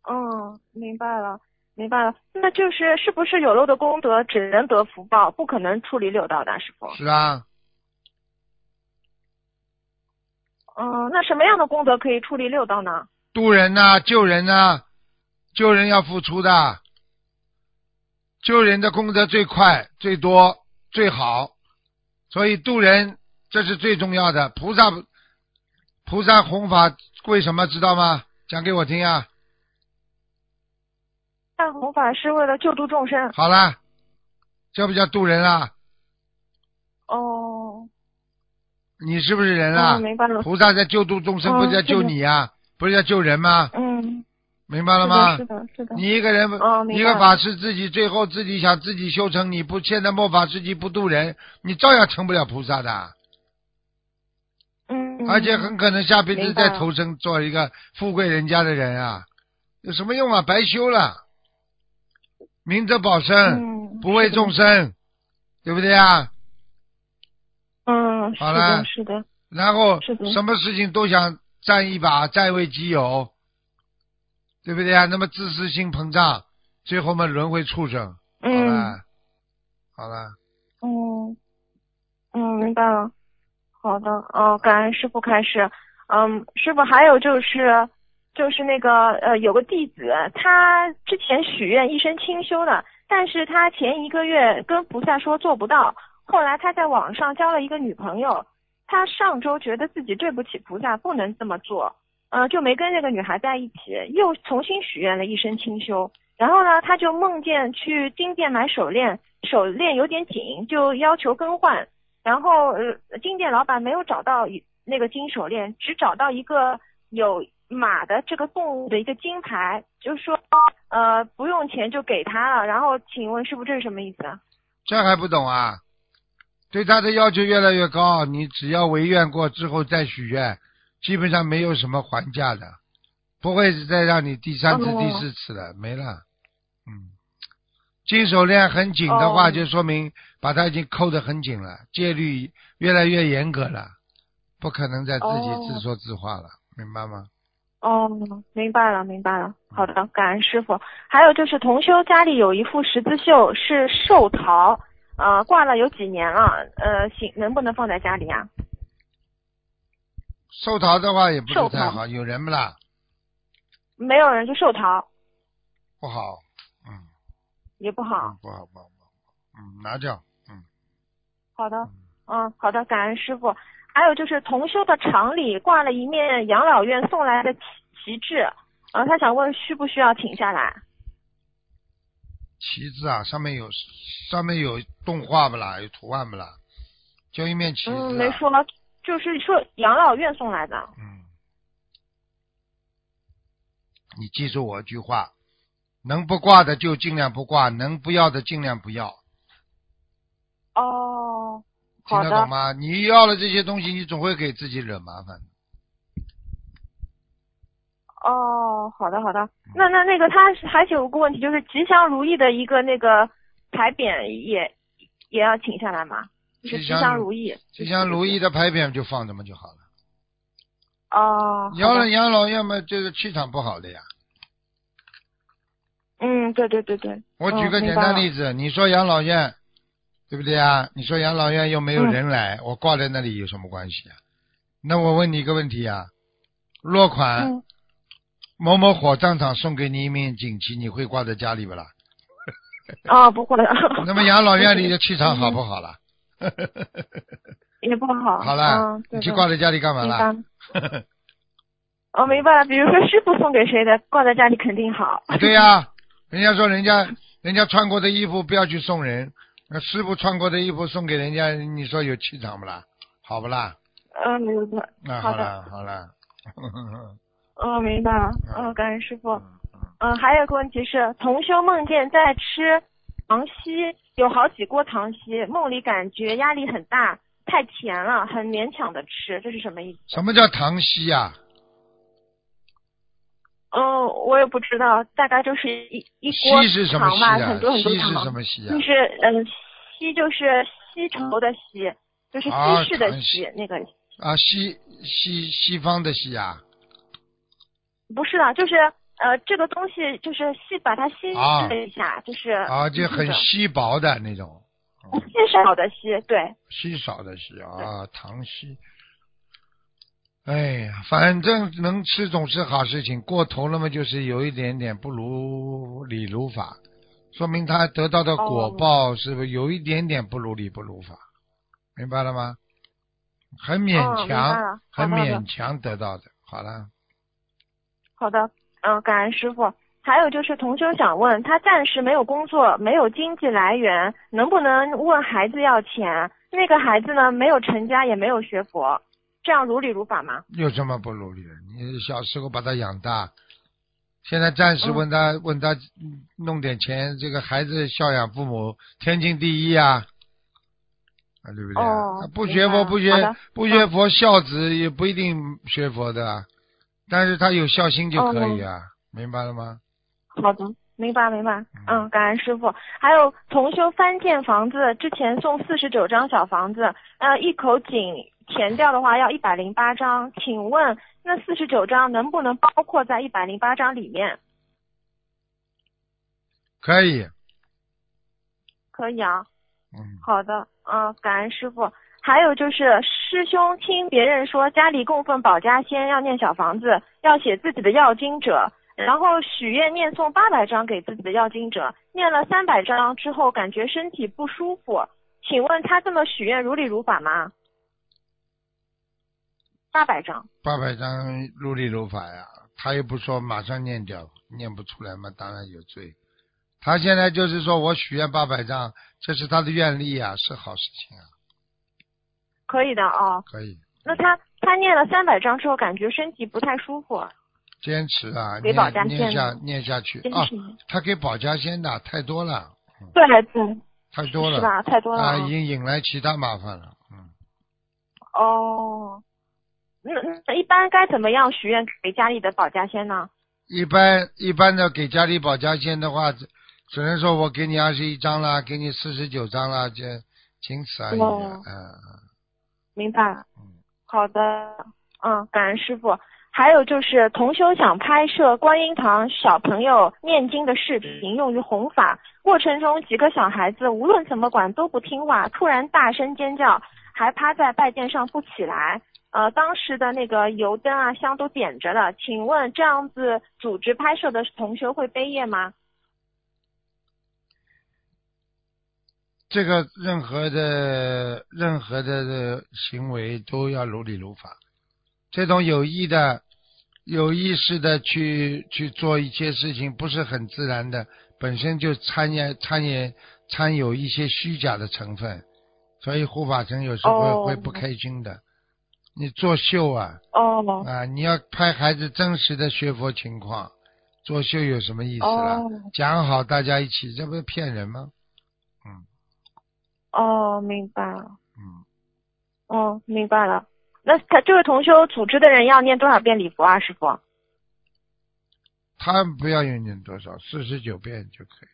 哦，明白了，明白了。那就是是不是有漏的功德只能得福报，不可能处理六道的师傅？是啊，嗯，那什么样的功德可以处理六道呢？渡人呐、救人呐、救人要付出的，救人的功德最快、最多、最好，所以渡人这是最重要的。菩萨菩萨弘法为什么知道吗？讲给我听啊！大弘法是为了救度众生。好啦，叫不叫渡人啊？哦，你是不是人啊？嗯，明白了。菩萨在救度众生，嗯不是在救你呀、不是在救人吗？嗯，明白了吗？是的，是的，你一个人，哦一个法师自己最后自己想自己修成，你不现在末法时期不渡人，你照样成不了菩萨的，嗯，而且很可能下辈子再投生做一个富贵人家的人啊，有什么用啊？白修了，明哲保身，嗯，不为众生，对不对啊？嗯，是好了。的，是的，然后什么事情都想占一把，占为己有，对不对啊？那么自私心膨胀，最后嘛轮回畜生。好嗯，好了，嗯嗯，明白了。好的，哦，感恩师傅开始。嗯，师傅还有就是，就是那个呃，有个弟子，他之前许愿一生清修的，但是他前一个月跟菩萨说做不到，后来他在网上交了一个女朋友，他上周觉得自己对不起菩萨，不能这么做，呃，就没跟那个女孩在一起，又重新许愿了一生清修，然后呢，他就梦见去金店买手链，手链有点紧，就要求更换，然后呃，金店老板没有找到那个金手链，只找到一个有。马的这个动物的一个金牌，就说，呃，不用钱就给他了。然后，请问师傅，这是什么意思啊？这还不懂啊？对他的要求越来越高，你只要违愿过之后再许愿，基本上没有什么还价的，不会再让你第三次、第四次了，没了。嗯，金手链很紧的话，就说明把它已经扣得很紧了，戒律越来越严格了，不可能再自己自说自话了，明白吗？哦，明白了，明白了。好的，感恩师傅。还有就是同修家里有一副十字绣是寿桃，呃，挂了有几年了，呃，行，能不能放在家里啊？寿桃的话也不是太好，有人不啦？没有人就寿桃。不好，嗯。也不好。不好，不好，不好。嗯，拿掉，嗯。好的，嗯，好的，感恩师傅。还有就是同修的厂里挂了一面养老院送来的旗旗帜，呃，他想问需不需要停下来？旗帜啊，上面有上面有动画不啦？有图案不啦？就一面旗子。嗯，没说，就是说养老院送来的。嗯。你记住我一句话，能不挂的就尽量不挂，能不要的尽量不要。哦。听得懂吗？你要了这些东西，你总会给自己惹麻烦。哦，好的好的。那那那个他还有个问题，就是吉祥如意的一个那个牌匾也也要请下来吗？吉祥如意。吉祥如意的牌匾就放这么就好了。哦。养老养老院嘛，就是气场不好的呀。嗯，对对对对。我举个简单例子，你说养老院。对不对啊？你说养老院又没有人来，我挂在那里有什么关系啊？那我问你一个问题啊，落款某某火葬场送给你一面锦旗，你会挂在家里不啦？啊，不会。那么养老院里的气场好不好了？也不好。好了，你去挂在家里干嘛了？我，明白了。比如说师傅送给谁的，挂在家里肯定好。对呀，人家说人家人家穿过的衣服不要去送人。那师傅穿过的衣服送给人家，你说有气场不啦？好不啦？嗯，没有错。那好了，好了。嗯，明白了。嗯，感恩师傅。嗯，还有个问题是，同修梦见在吃糖稀，有好几锅糖稀，梦里感觉压力很大，太甜了，很勉强的吃，这是什么意思？什么叫糖稀呀？嗯，我也不知道，大概就是一一锅糖吧，很多很多糖。是什么稀啊？就是嗯，稀就是稀稠的稀，就是稀释的稀那个。啊，西西西方的西啊？不是啊，就是呃，这个东西就是稀，把它稀释了一下，就是啊，就很稀薄的那种。稀少的稀，对。稀少的稀啊，糖稀。哎呀，反正能吃总是好事情，过头了嘛，就是有一点点不如理如法，说明他得到的果报是不是有一点点不如理不如法？明白了吗？很勉强，很勉强得到的。好了。好的，嗯，感恩师傅。还有就是同修想问，他暂时没有工作，没有经济来源，能不能问孩子要钱？那个孩子呢，没有成家，也没有学佛。这样如理如法吗？有什么不如理的？你小时候把他养大，现在暂时问他问他弄点钱，这个孩子孝养父母天经地义啊，啊对不对？哦，不学佛不学不学佛孝子也不一定学佛的，但是他有孝心就可以啊，明白了吗？好的，明白明白。嗯，感恩师傅。还有重修翻建房子之前送四十九张小房子，呃，一口井。填掉的话要一百零八张，请问那四十九张能不能包括在一百零八张里面？可以。可以啊。嗯。好的，嗯，感恩师傅。还有就是师兄听别人说家里供奉保家仙要念小房子，要写自己的要经者，然后许愿念诵八百张给自己的要经者，念了三百张之后感觉身体不舒服，请问他这么许愿如理如法吗？八百张，八百张如理如法呀，他又不说马上念掉，念不出来嘛，当然有罪。他现在就是说我许愿八百张，这是他的愿力啊，是好事情啊，可以的哦。可以。那他他念了三百张之后感觉身体不太舒服，坚持啊，给保家仙念念下念下去。啊坚持。他给保家仙的太多了，对对，太多了。是吧？太多了。啊，啊已经引来其他麻烦了，嗯。哦，那那一般该怎么样许愿给家里的保家仙呢？一般一般的给家里保家仙的话，只只能说我给你二十一张啦，给你四十九张啦，这仅此而已。哦。嗯，明白了嗯。好的，嗯，感恩师傅。还有就是同修想拍摄观音堂小朋友念经的视频，用于弘法。过程中几个小孩子无论怎么管都不听话，突然大声尖叫，还趴在拜垫上不起来。呃，当时的那个油灯啊香都点着了，请问这样子组织拍摄的同修会背业吗？这个任何的任何的的行为都要如理如法。这种有意的、有意识的去去做一些事情，不是很自然的，本身就参演参演掺有一些虚假的成分，所以护法神有时候会、不开心的。你作秀啊哦啊！你要拍孩子真实的学佛情况，作秀有什么意思了？哦讲好大家一起，这不是骗人吗？嗯哦，明白了。嗯，哦，明白了。那他这位同修组织的人要念多少遍礼佛啊，师傅？他不要用念多少，四十九遍就可以。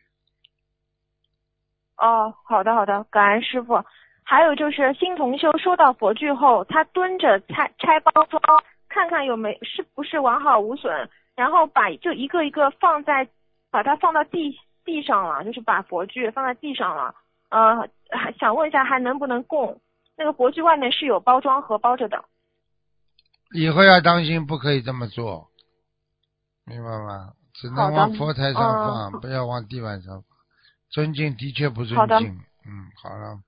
哦，好的好的，感恩师傅。还有就是新同修收到佛具后，他蹲着拆拆包装，看看有没是不是完好无损，然后把就一个一个放在，把它放到地地上了，就是把佛具放在地上了。呃，还想问一下还能不能供？那个佛具外面是有包装盒包着的。以后要当心，不可以这么做，明白吗？只能往佛台上嗯放，不要往地板上放。尊敬的确不尊好的敬。嗯，好了，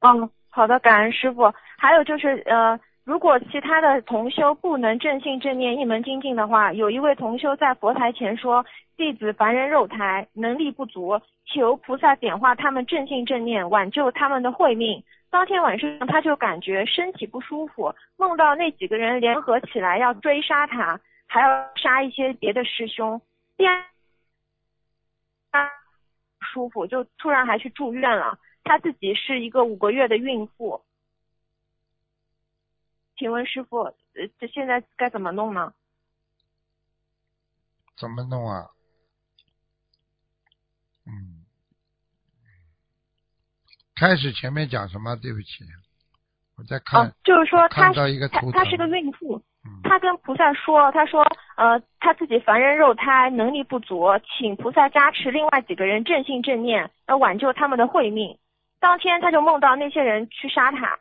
嗯，好的，感恩师傅。还有就是呃，如果其他的同修不能正信正念一门精进的话，有一位同修在佛台前说，弟子凡人肉胎，能力不足，求菩萨点化他们正信正念，挽救他们的慧命。当天晚上他就感觉身体不舒服，梦到那几个人联合起来要追杀他，还要杀一些别的师兄。第二，他不舒服，就突然还去住院了。他自己是一个五个月的孕妇，请问师傅，呃，这现在该怎么弄呢？怎么弄啊？嗯，开始前面讲什么？对不起，我在看。啊，就是说她看到一个图腾她她是个孕妇，嗯，她跟菩萨说，他说呃，他自己凡人肉胎，能力不足，请菩萨加持另外几个人正信正念，要挽救他们的慧命。当天他就梦到那些人去杀她，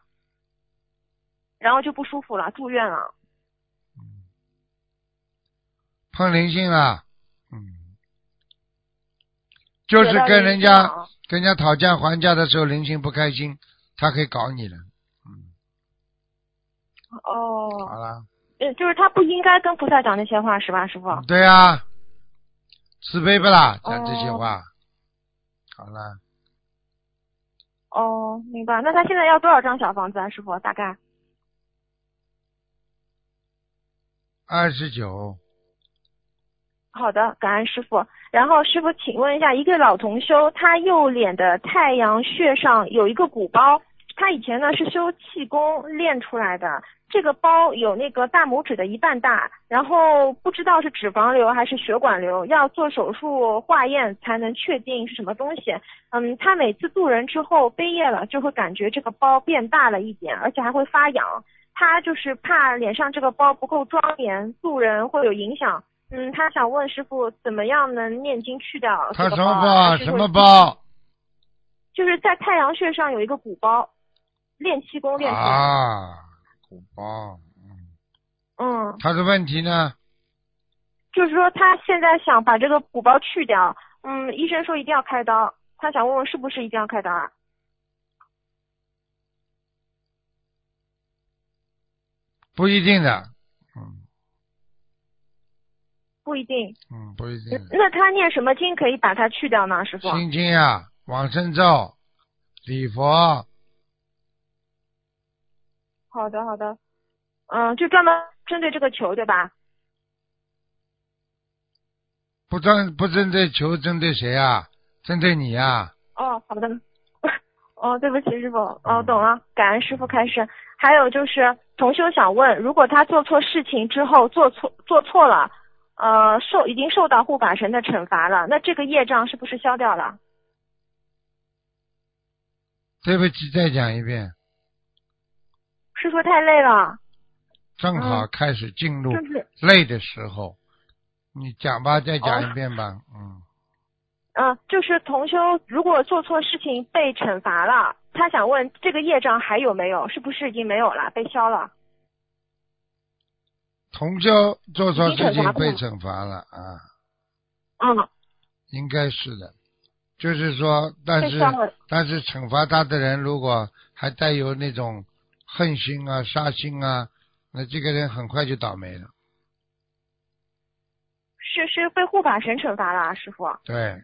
然后就不舒服了，住院了。碰灵性了，嗯，就是跟人家跟人家讨价还价的时候，灵性不开心，他可以搞你了。嗯，哦，好了，呃，就是他不应该跟菩萨讲那些话，是吧，师傅？对啊，慈悲不啦？讲这些哦话，好了，哦，明白。那他现在要多少张小房子啊，师傅？大概？二十九，好的，感恩师傅。然后师傅，请问一下，一个老同修，他右脸的太阳穴上有一个鼓包，他以前呢是修气功练出来的，这个包有那个大拇指的一半大，然后不知道是脂肪瘤还是血管瘤，要做手术化验才能确定是什么东西。嗯，他每次渡人之后背业了，就会感觉这个包变大了一点，而且还会发痒。他就是怕脸上这个包不够庄严，路人会有影响。嗯，他想问师傅，怎么样能念经去掉这个他什么包什么？包？就是在太阳穴上有一个鼓包。练气功练成。啊，鼓包，嗯，嗯，他的问题呢？就是说他现在想把这个鼓包去掉，嗯，医生说一定要开刀，他想问问是不是一定要开刀啊？不一定的，嗯不一定。嗯，不一定。那他念什么经可以把它去掉呢，师傅？心经啊，往生咒，礼佛，好的，好的。嗯，就专门针对这个球，对吧？不针不针对球，针对谁啊？针对你啊？哦，好的。哦，对不起，师傅。哦，懂了，感恩师傅开始。还有就是，同修想问，如果他做错事情之后做错做错了，呃，受已经受到护法神的惩罚了，那这个业障是不是消掉了？对不起，再讲一遍。师傅太累了，正好嗯开始进入累的时候，你讲吧，再讲一遍吧。嗯，嗯、就是同修如果做错事情被惩罚了，他想问这个业障还有没有？是不是已经没有了，被消了？同修做错事情被惩罚了啊，嗯，应该是的。就是说，但是。但是惩罚他的人如果还带有那种恨心啊、杀心啊，那这个人很快就倒霉了。是是被护法神惩罚了啊，师傅。对，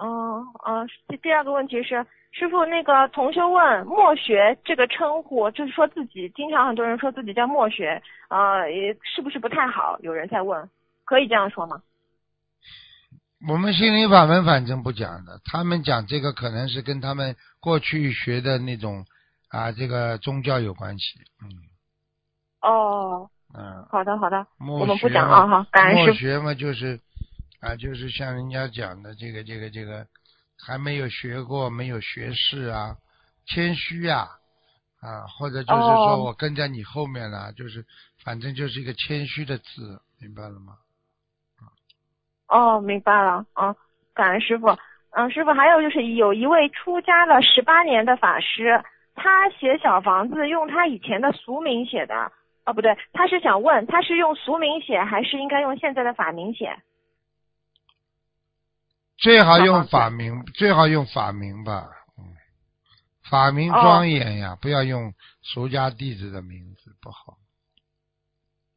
嗯嗯，第第二个问题是，师傅那个同学问墨学这个称呼，就是说自己经常很多人说自己叫墨学，呃，也是不是不太好？有人在问，可以这样说吗？我们心灵法门反正不讲的，他们讲这个可能是跟他们过去学的那种啊，这个宗教有关系。嗯哦，嗯，好的好的，我们不讲啊哈，感恩师傅。墨学嘛，就是啊，就是像人家讲的这个这个这个，还没有学过，没有学识啊，谦虚呀、啊，或者就是说哦我跟在你后面了，就是反正就是一个谦虚的字，明白了吗？哦，明白了，嗯，感恩师傅。嗯，师傅，还有就是有一位出家了十八年的法师，他写小房子用他以前的俗名写的，哦，不对，他是想问，他是用俗名写还是应该用现在的法名写？最好用法名，最好用法名吧，嗯，法名哦庄严呀，不要用俗家弟子的名字，不好。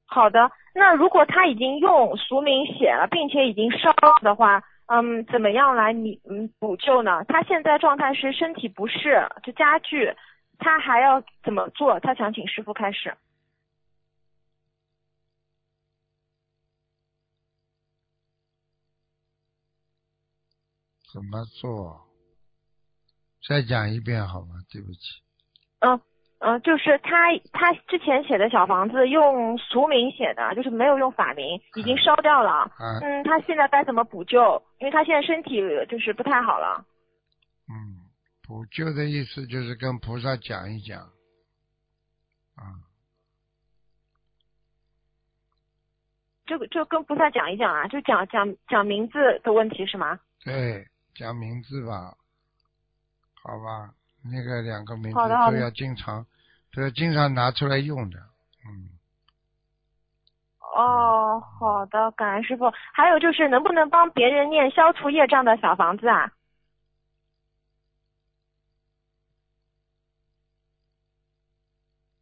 好的，那如果他已经用俗名写了，并且已经烧了的话，嗯，怎么样来你嗯补救呢？他现在状态是身体不适，就加剧，他还要怎么做？他想请师傅开始。怎么做？再讲一遍好吗？对不起。嗯嗯，就是他他之前写的小房子用俗名写的，就是没有用法名，已经烧掉了。啊，嗯，他现在该怎么补救？因为他现在身体就是不太好了。嗯，补救的意思就是跟菩萨讲一讲，啊，就就跟菩萨讲一讲啊，就讲讲讲名字的问题是吗？对，讲名字吧，好吧，那个两个名字都要经常，都要经常拿出来用的，嗯，哦，好的，感恩师傅。还有就是，能不能帮别人念消除业障的小房子啊？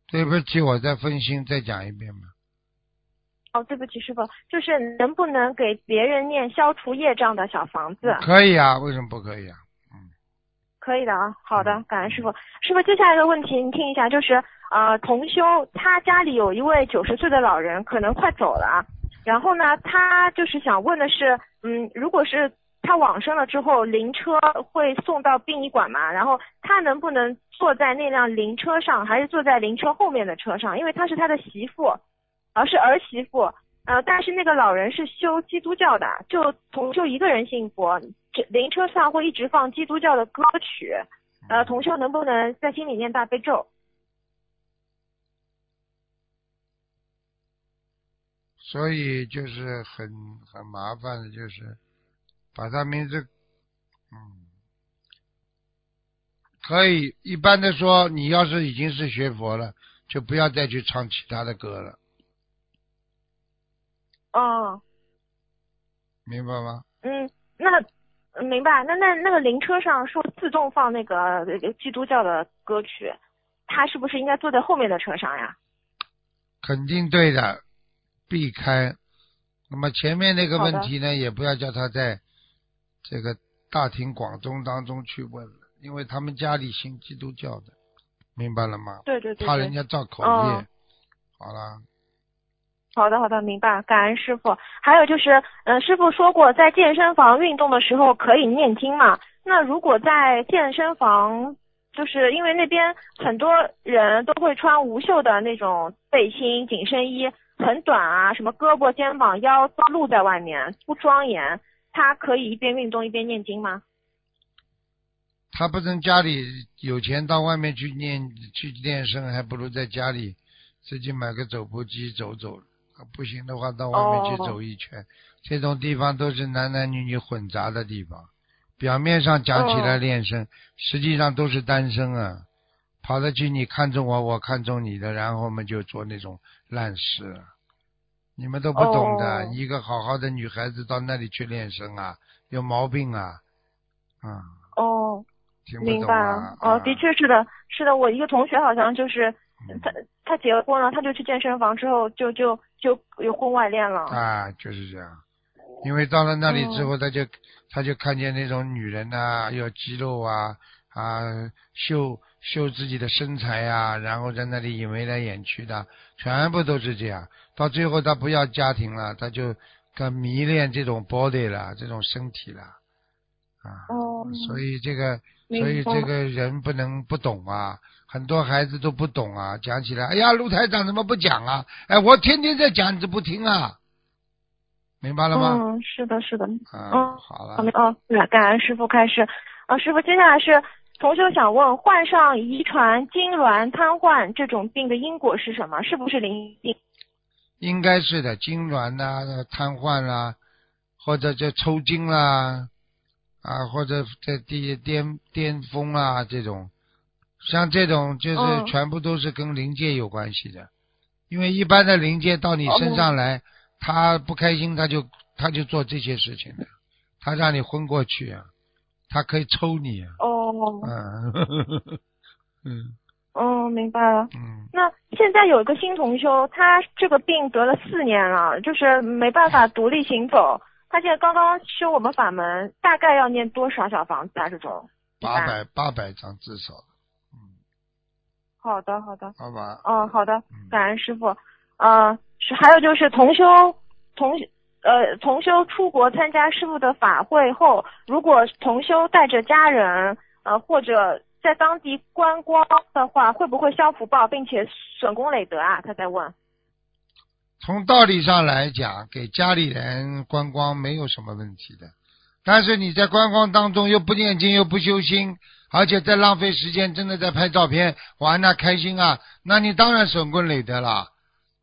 对不起，我再分心，再讲一遍吧。哦，对不起，师傅，就是能不能给别人念消除业障的小房子？可以啊，为什么不可以啊？嗯可以的啊，好的，感恩师傅。师傅，接下来的问题您听一下，就是呃，同修他家里有一位九十岁的老人，可能快走了，然后呢，他就是想问的是，嗯，如果是他往生了之后，灵车会送到殡仪馆嘛？然后他能不能坐在那辆灵车上，还是坐在灵车后面的车上？因为他是他的媳妇，而、是儿媳妇。呃，但是那个老人是修基督教的，就同修一个人信佛，灵车上会一直放基督教的歌曲。呃，同修能不能在心里念大悲咒？所以就是很很麻烦的，就是把他名字，嗯，可以，一般的说，你要是已经是学佛了，就不要再去唱其他的歌了，哦，明白吗？嗯，那嗯明白。那那那个灵车上说自动放那个呃基督教的歌曲，他是不是应该坐在后面的车上呀？肯定对的，避开。那么前面那个问题呢，也不要叫他在这个大庭广众当中去问了，因为他们家里信基督教的，明白了吗？对对对对怕人。家造口业。哦好了，好的，好的，明白，感恩师傅。还有就是，嗯、师傅说过，在健身房运动的时候可以念经嘛？那如果在健身房，就是因为那边很多人都会穿无袖的那种背心、紧身衣，很短啊，什么胳膊、肩膀、腰都露在外面，不庄严。他可以一边运动一边念经吗？他不能家里有钱到外面去念去健身，还不如在家里自己买个走步机走走。不行的话，到外面去哦走一圈。这种地方都是男男女女混杂的地方，表面上讲起来哦练身，实际上都是单身啊。跑得去你看中我，我看中你的，然后我们就做那种烂事。你们都不懂的，哦一个好好的女孩子到那里去练身啊，有毛病啊，啊、哦，听不明白懂啊了。。哦，啊的确是的，是的，我一个同学好像就是嗯他他结婚了，他就去健身房之后就就就有婚外恋了。啊，就是这样。因为到了那里之哦后，他就他就看见那种女人呐、有肌肉啊啊，秀秀自己的身材呀、然后在那里眉来眼去的，全部都是这样。到最后，他不要家庭了，他就更迷恋这种 body 了，这种身体了啊。哦所以这个，所以这个人不能不懂啊。很多孩子都不懂啊，讲起来，哎呀，卢台长怎么不讲啊？哎，我天天在讲，你都不听啊，明白了吗？嗯，是的，是的。啊，嗯好了哦，感感恩师傅开始。啊，师傅，接下来是同学想问，患上遗传痉挛、瘫痪这种病的因果是什么？是不是灵病？应该是的，痉挛啦、瘫痪啦，或者这抽筋啦，啊，或者这地巅巅峰啊这种，像这种就是嗯。全部都是跟灵界有关系的，因为一般的灵界到你身上来，他不开心他就他就做这些事情的，他让你昏过去啊，他可以抽你啊，哦，嗯，嗯。哦，明白了。嗯，那现在有一个新同修，他这个病得了四年了，就是没办法独立行走。他现在刚刚修我们法门，大概要念多少小房子啊？这种？八百八百张至少，好的，好的。好吧，嗯，好的嗯，感恩师傅。呃，是还有就是同修同呃同修出国参加师傅的法会后，如果同修带着家人呃或者在当地观光的话，会不会消福报，并且损功累德啊？他在问。从道理上来讲，给家里人观光没有什么问题的。但是你在观光当中又不念经又不修心，而且在浪费时间，真的在拍照片玩呐、开心啊，那你当然损功累德了。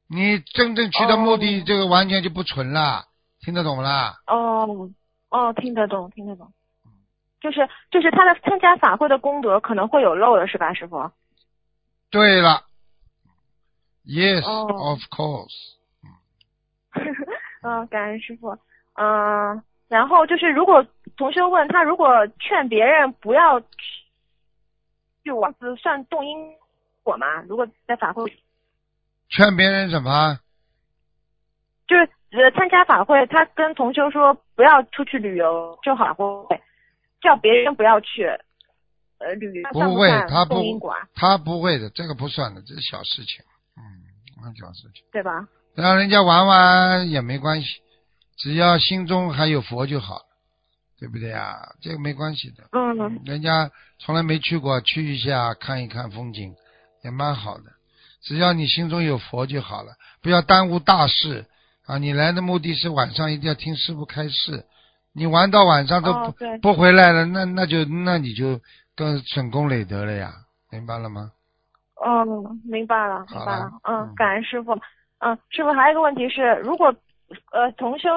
你真正去的目的，哦这个完全就不纯了，听得懂啦？哦哦，听得懂，听得懂。就是就是他的参加法会的功德可能会有漏的是吧，师傅？对了，Yes, 哦 of course。嗯，感恩师傅。嗯，然后就是如果同学问他，如果劝别人不要去去王子算动因果吗？如果在法会，劝别人什么？就是呃参加法会，他跟同修说不要出去旅游就好，会叫别人不要去呃旅不会，他不他不会的，这个不算的，这是小事情。嗯，很小事情。对吧？让人家玩玩也没关系，只要心中还有佛就好了，对不对啊？这个没关系的。嗯，人家从来没去过，去一下看一看风景，也蛮好的。只要你心中有佛就好了，不要耽误大事啊！你来的目的是晚上一定要听师傅开示，你玩到晚上都不、哦不回来了，那那就那你就更损功累德了呀，明白了吗？哦，明白了，好明白了嗯，感恩师傅。嗯，师傅还有一个问题是，如果呃同修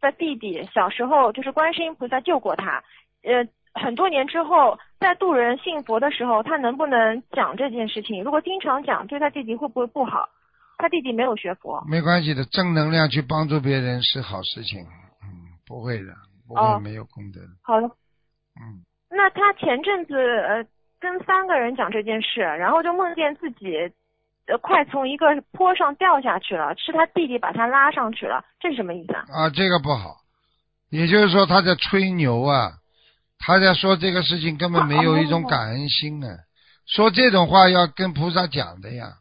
的弟弟小时候就是观世音菩萨救过他，呃很多年之后，在渡人信佛的时候，他能不能讲这件事情？如果经常讲，对他弟弟会不会不好？他弟弟没有学佛。没关系的，正能量去帮助别人是好事情。嗯，不会的，不会哦没有功德的。好的，嗯，那他前阵子呃跟三个人讲这件事，然后就梦见自己呃快从一个坡上掉下去了，是他弟弟把他拉上去了，这是什么意思啊？啊，这个不好。也就是说，他在吹牛啊，他在说这个事情根本没有一种感恩心啊。说这种话要跟菩萨讲的呀，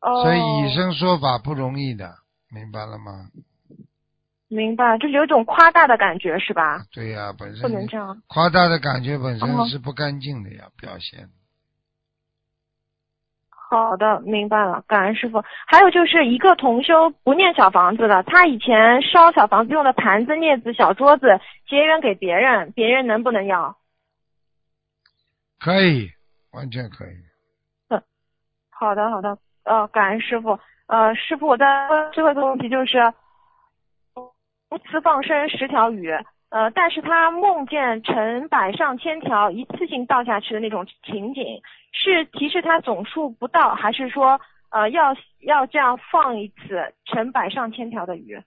哦，所以以身说法不容易的，明白了吗？明白，就是有一种夸大的感觉是吧？对呀、本身不能身这样。夸大的感觉本哦身是不干净的呀，表现。好的，明白了，感恩师傅。还有就是一个同修不念小房子的，他以前烧小房子用的盘子、镊子、小桌子结缘给别人，别人能不能要？可以，完全可以。好的，好的，呃，感恩师傅。呃，师傅，我再问最后一个问题就是，一次放生十条鱼，呃，但是他梦见成百上千条一次性倒下去的那种情景，是提示他总数不到，还是说呃要要这样放一次成百上千条的鱼？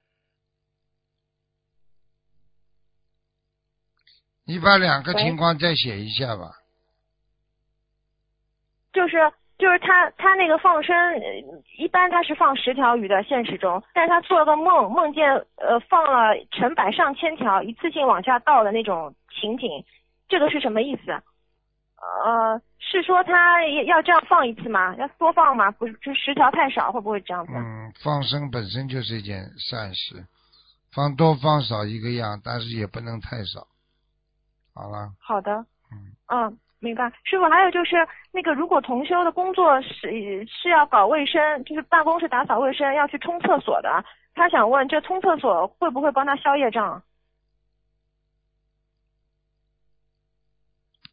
你把两个情况再写一下吧。就是就是他他那个放生，呃一般他是放十条鱼的现实中，但是他做了个梦，梦见呃放了成百上千条一次性往下倒的那种情景，这个是什么意思？呃，是说他要这样放一次吗？要多放吗？不是，就十条太少，会不会这样子？嗯，放生本身就是一件善事，放多放少一个样，但是也不能太少。好了，好的，嗯，嗯，明白。师傅，还有就是那个，如果同修的工作是是要搞卫生，就是办公室打扫卫生，要去冲厕所的，他想问这冲厕所会不会帮他消业障？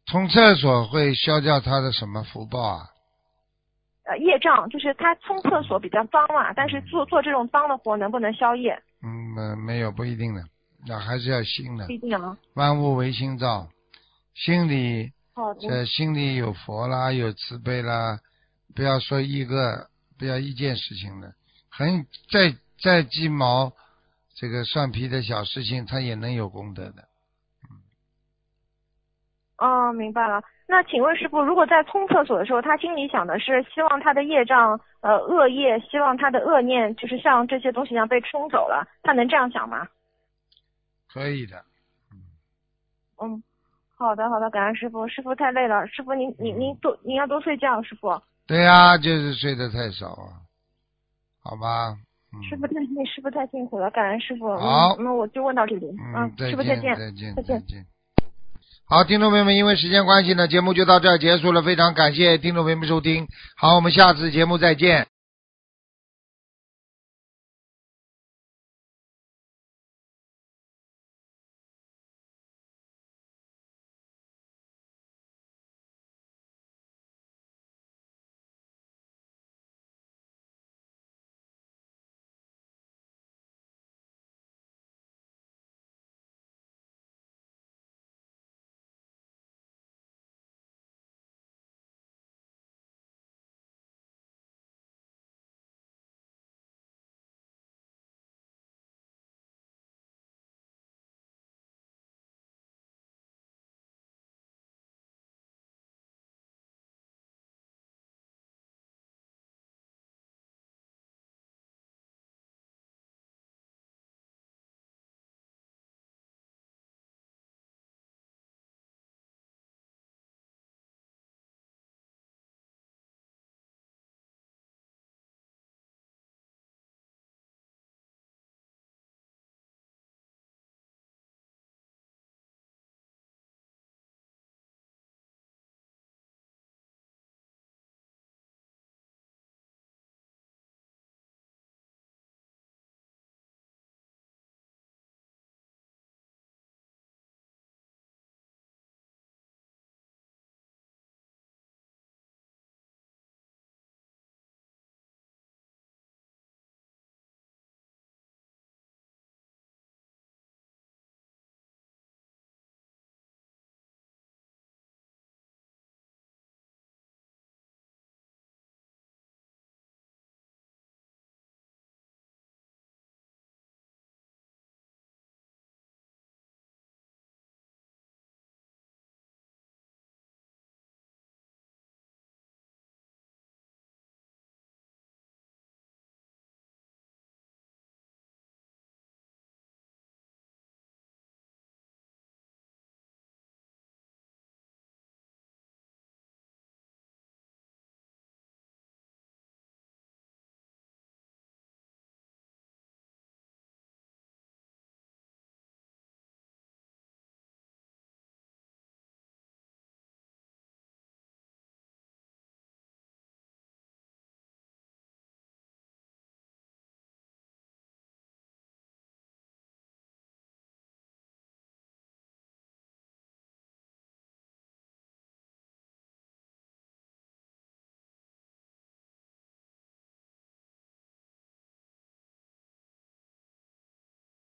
冲厕所会消掉他的什么福报啊？呃，业障就是他冲厕所比较脏嘛，但是做做这种脏的活能不能消业？嗯，没没有不一定的，那还是要心的不。一定啊。万物唯心造，心里好的，这心里有佛啦，有慈悲啦，不要说一个，不要一件事情的，很再再鸡毛这个蒜皮的小事情，他也能有功德的。哦，明白了。那请问师傅，如果在冲厕所的时候，他心里想的是希望他的业障，呃，恶业，希望他的恶念，就是像这些东西一样被冲走了，他能这样想吗？可以的，嗯，好的，好的，感恩师傅。师傅太累了，师傅您您您多您要多睡觉，师傅。对呀、就是睡得太少啊，好吧？嗯，师傅太累，师傅太辛苦了，感恩师傅。好嗯，那我就问到这里。嗯，师傅再见。再见，再见再见。好，听众朋友们，因为时间关系呢，节目就到这儿结束了。非常感谢听众朋友们收听，好，我们下次节目再见。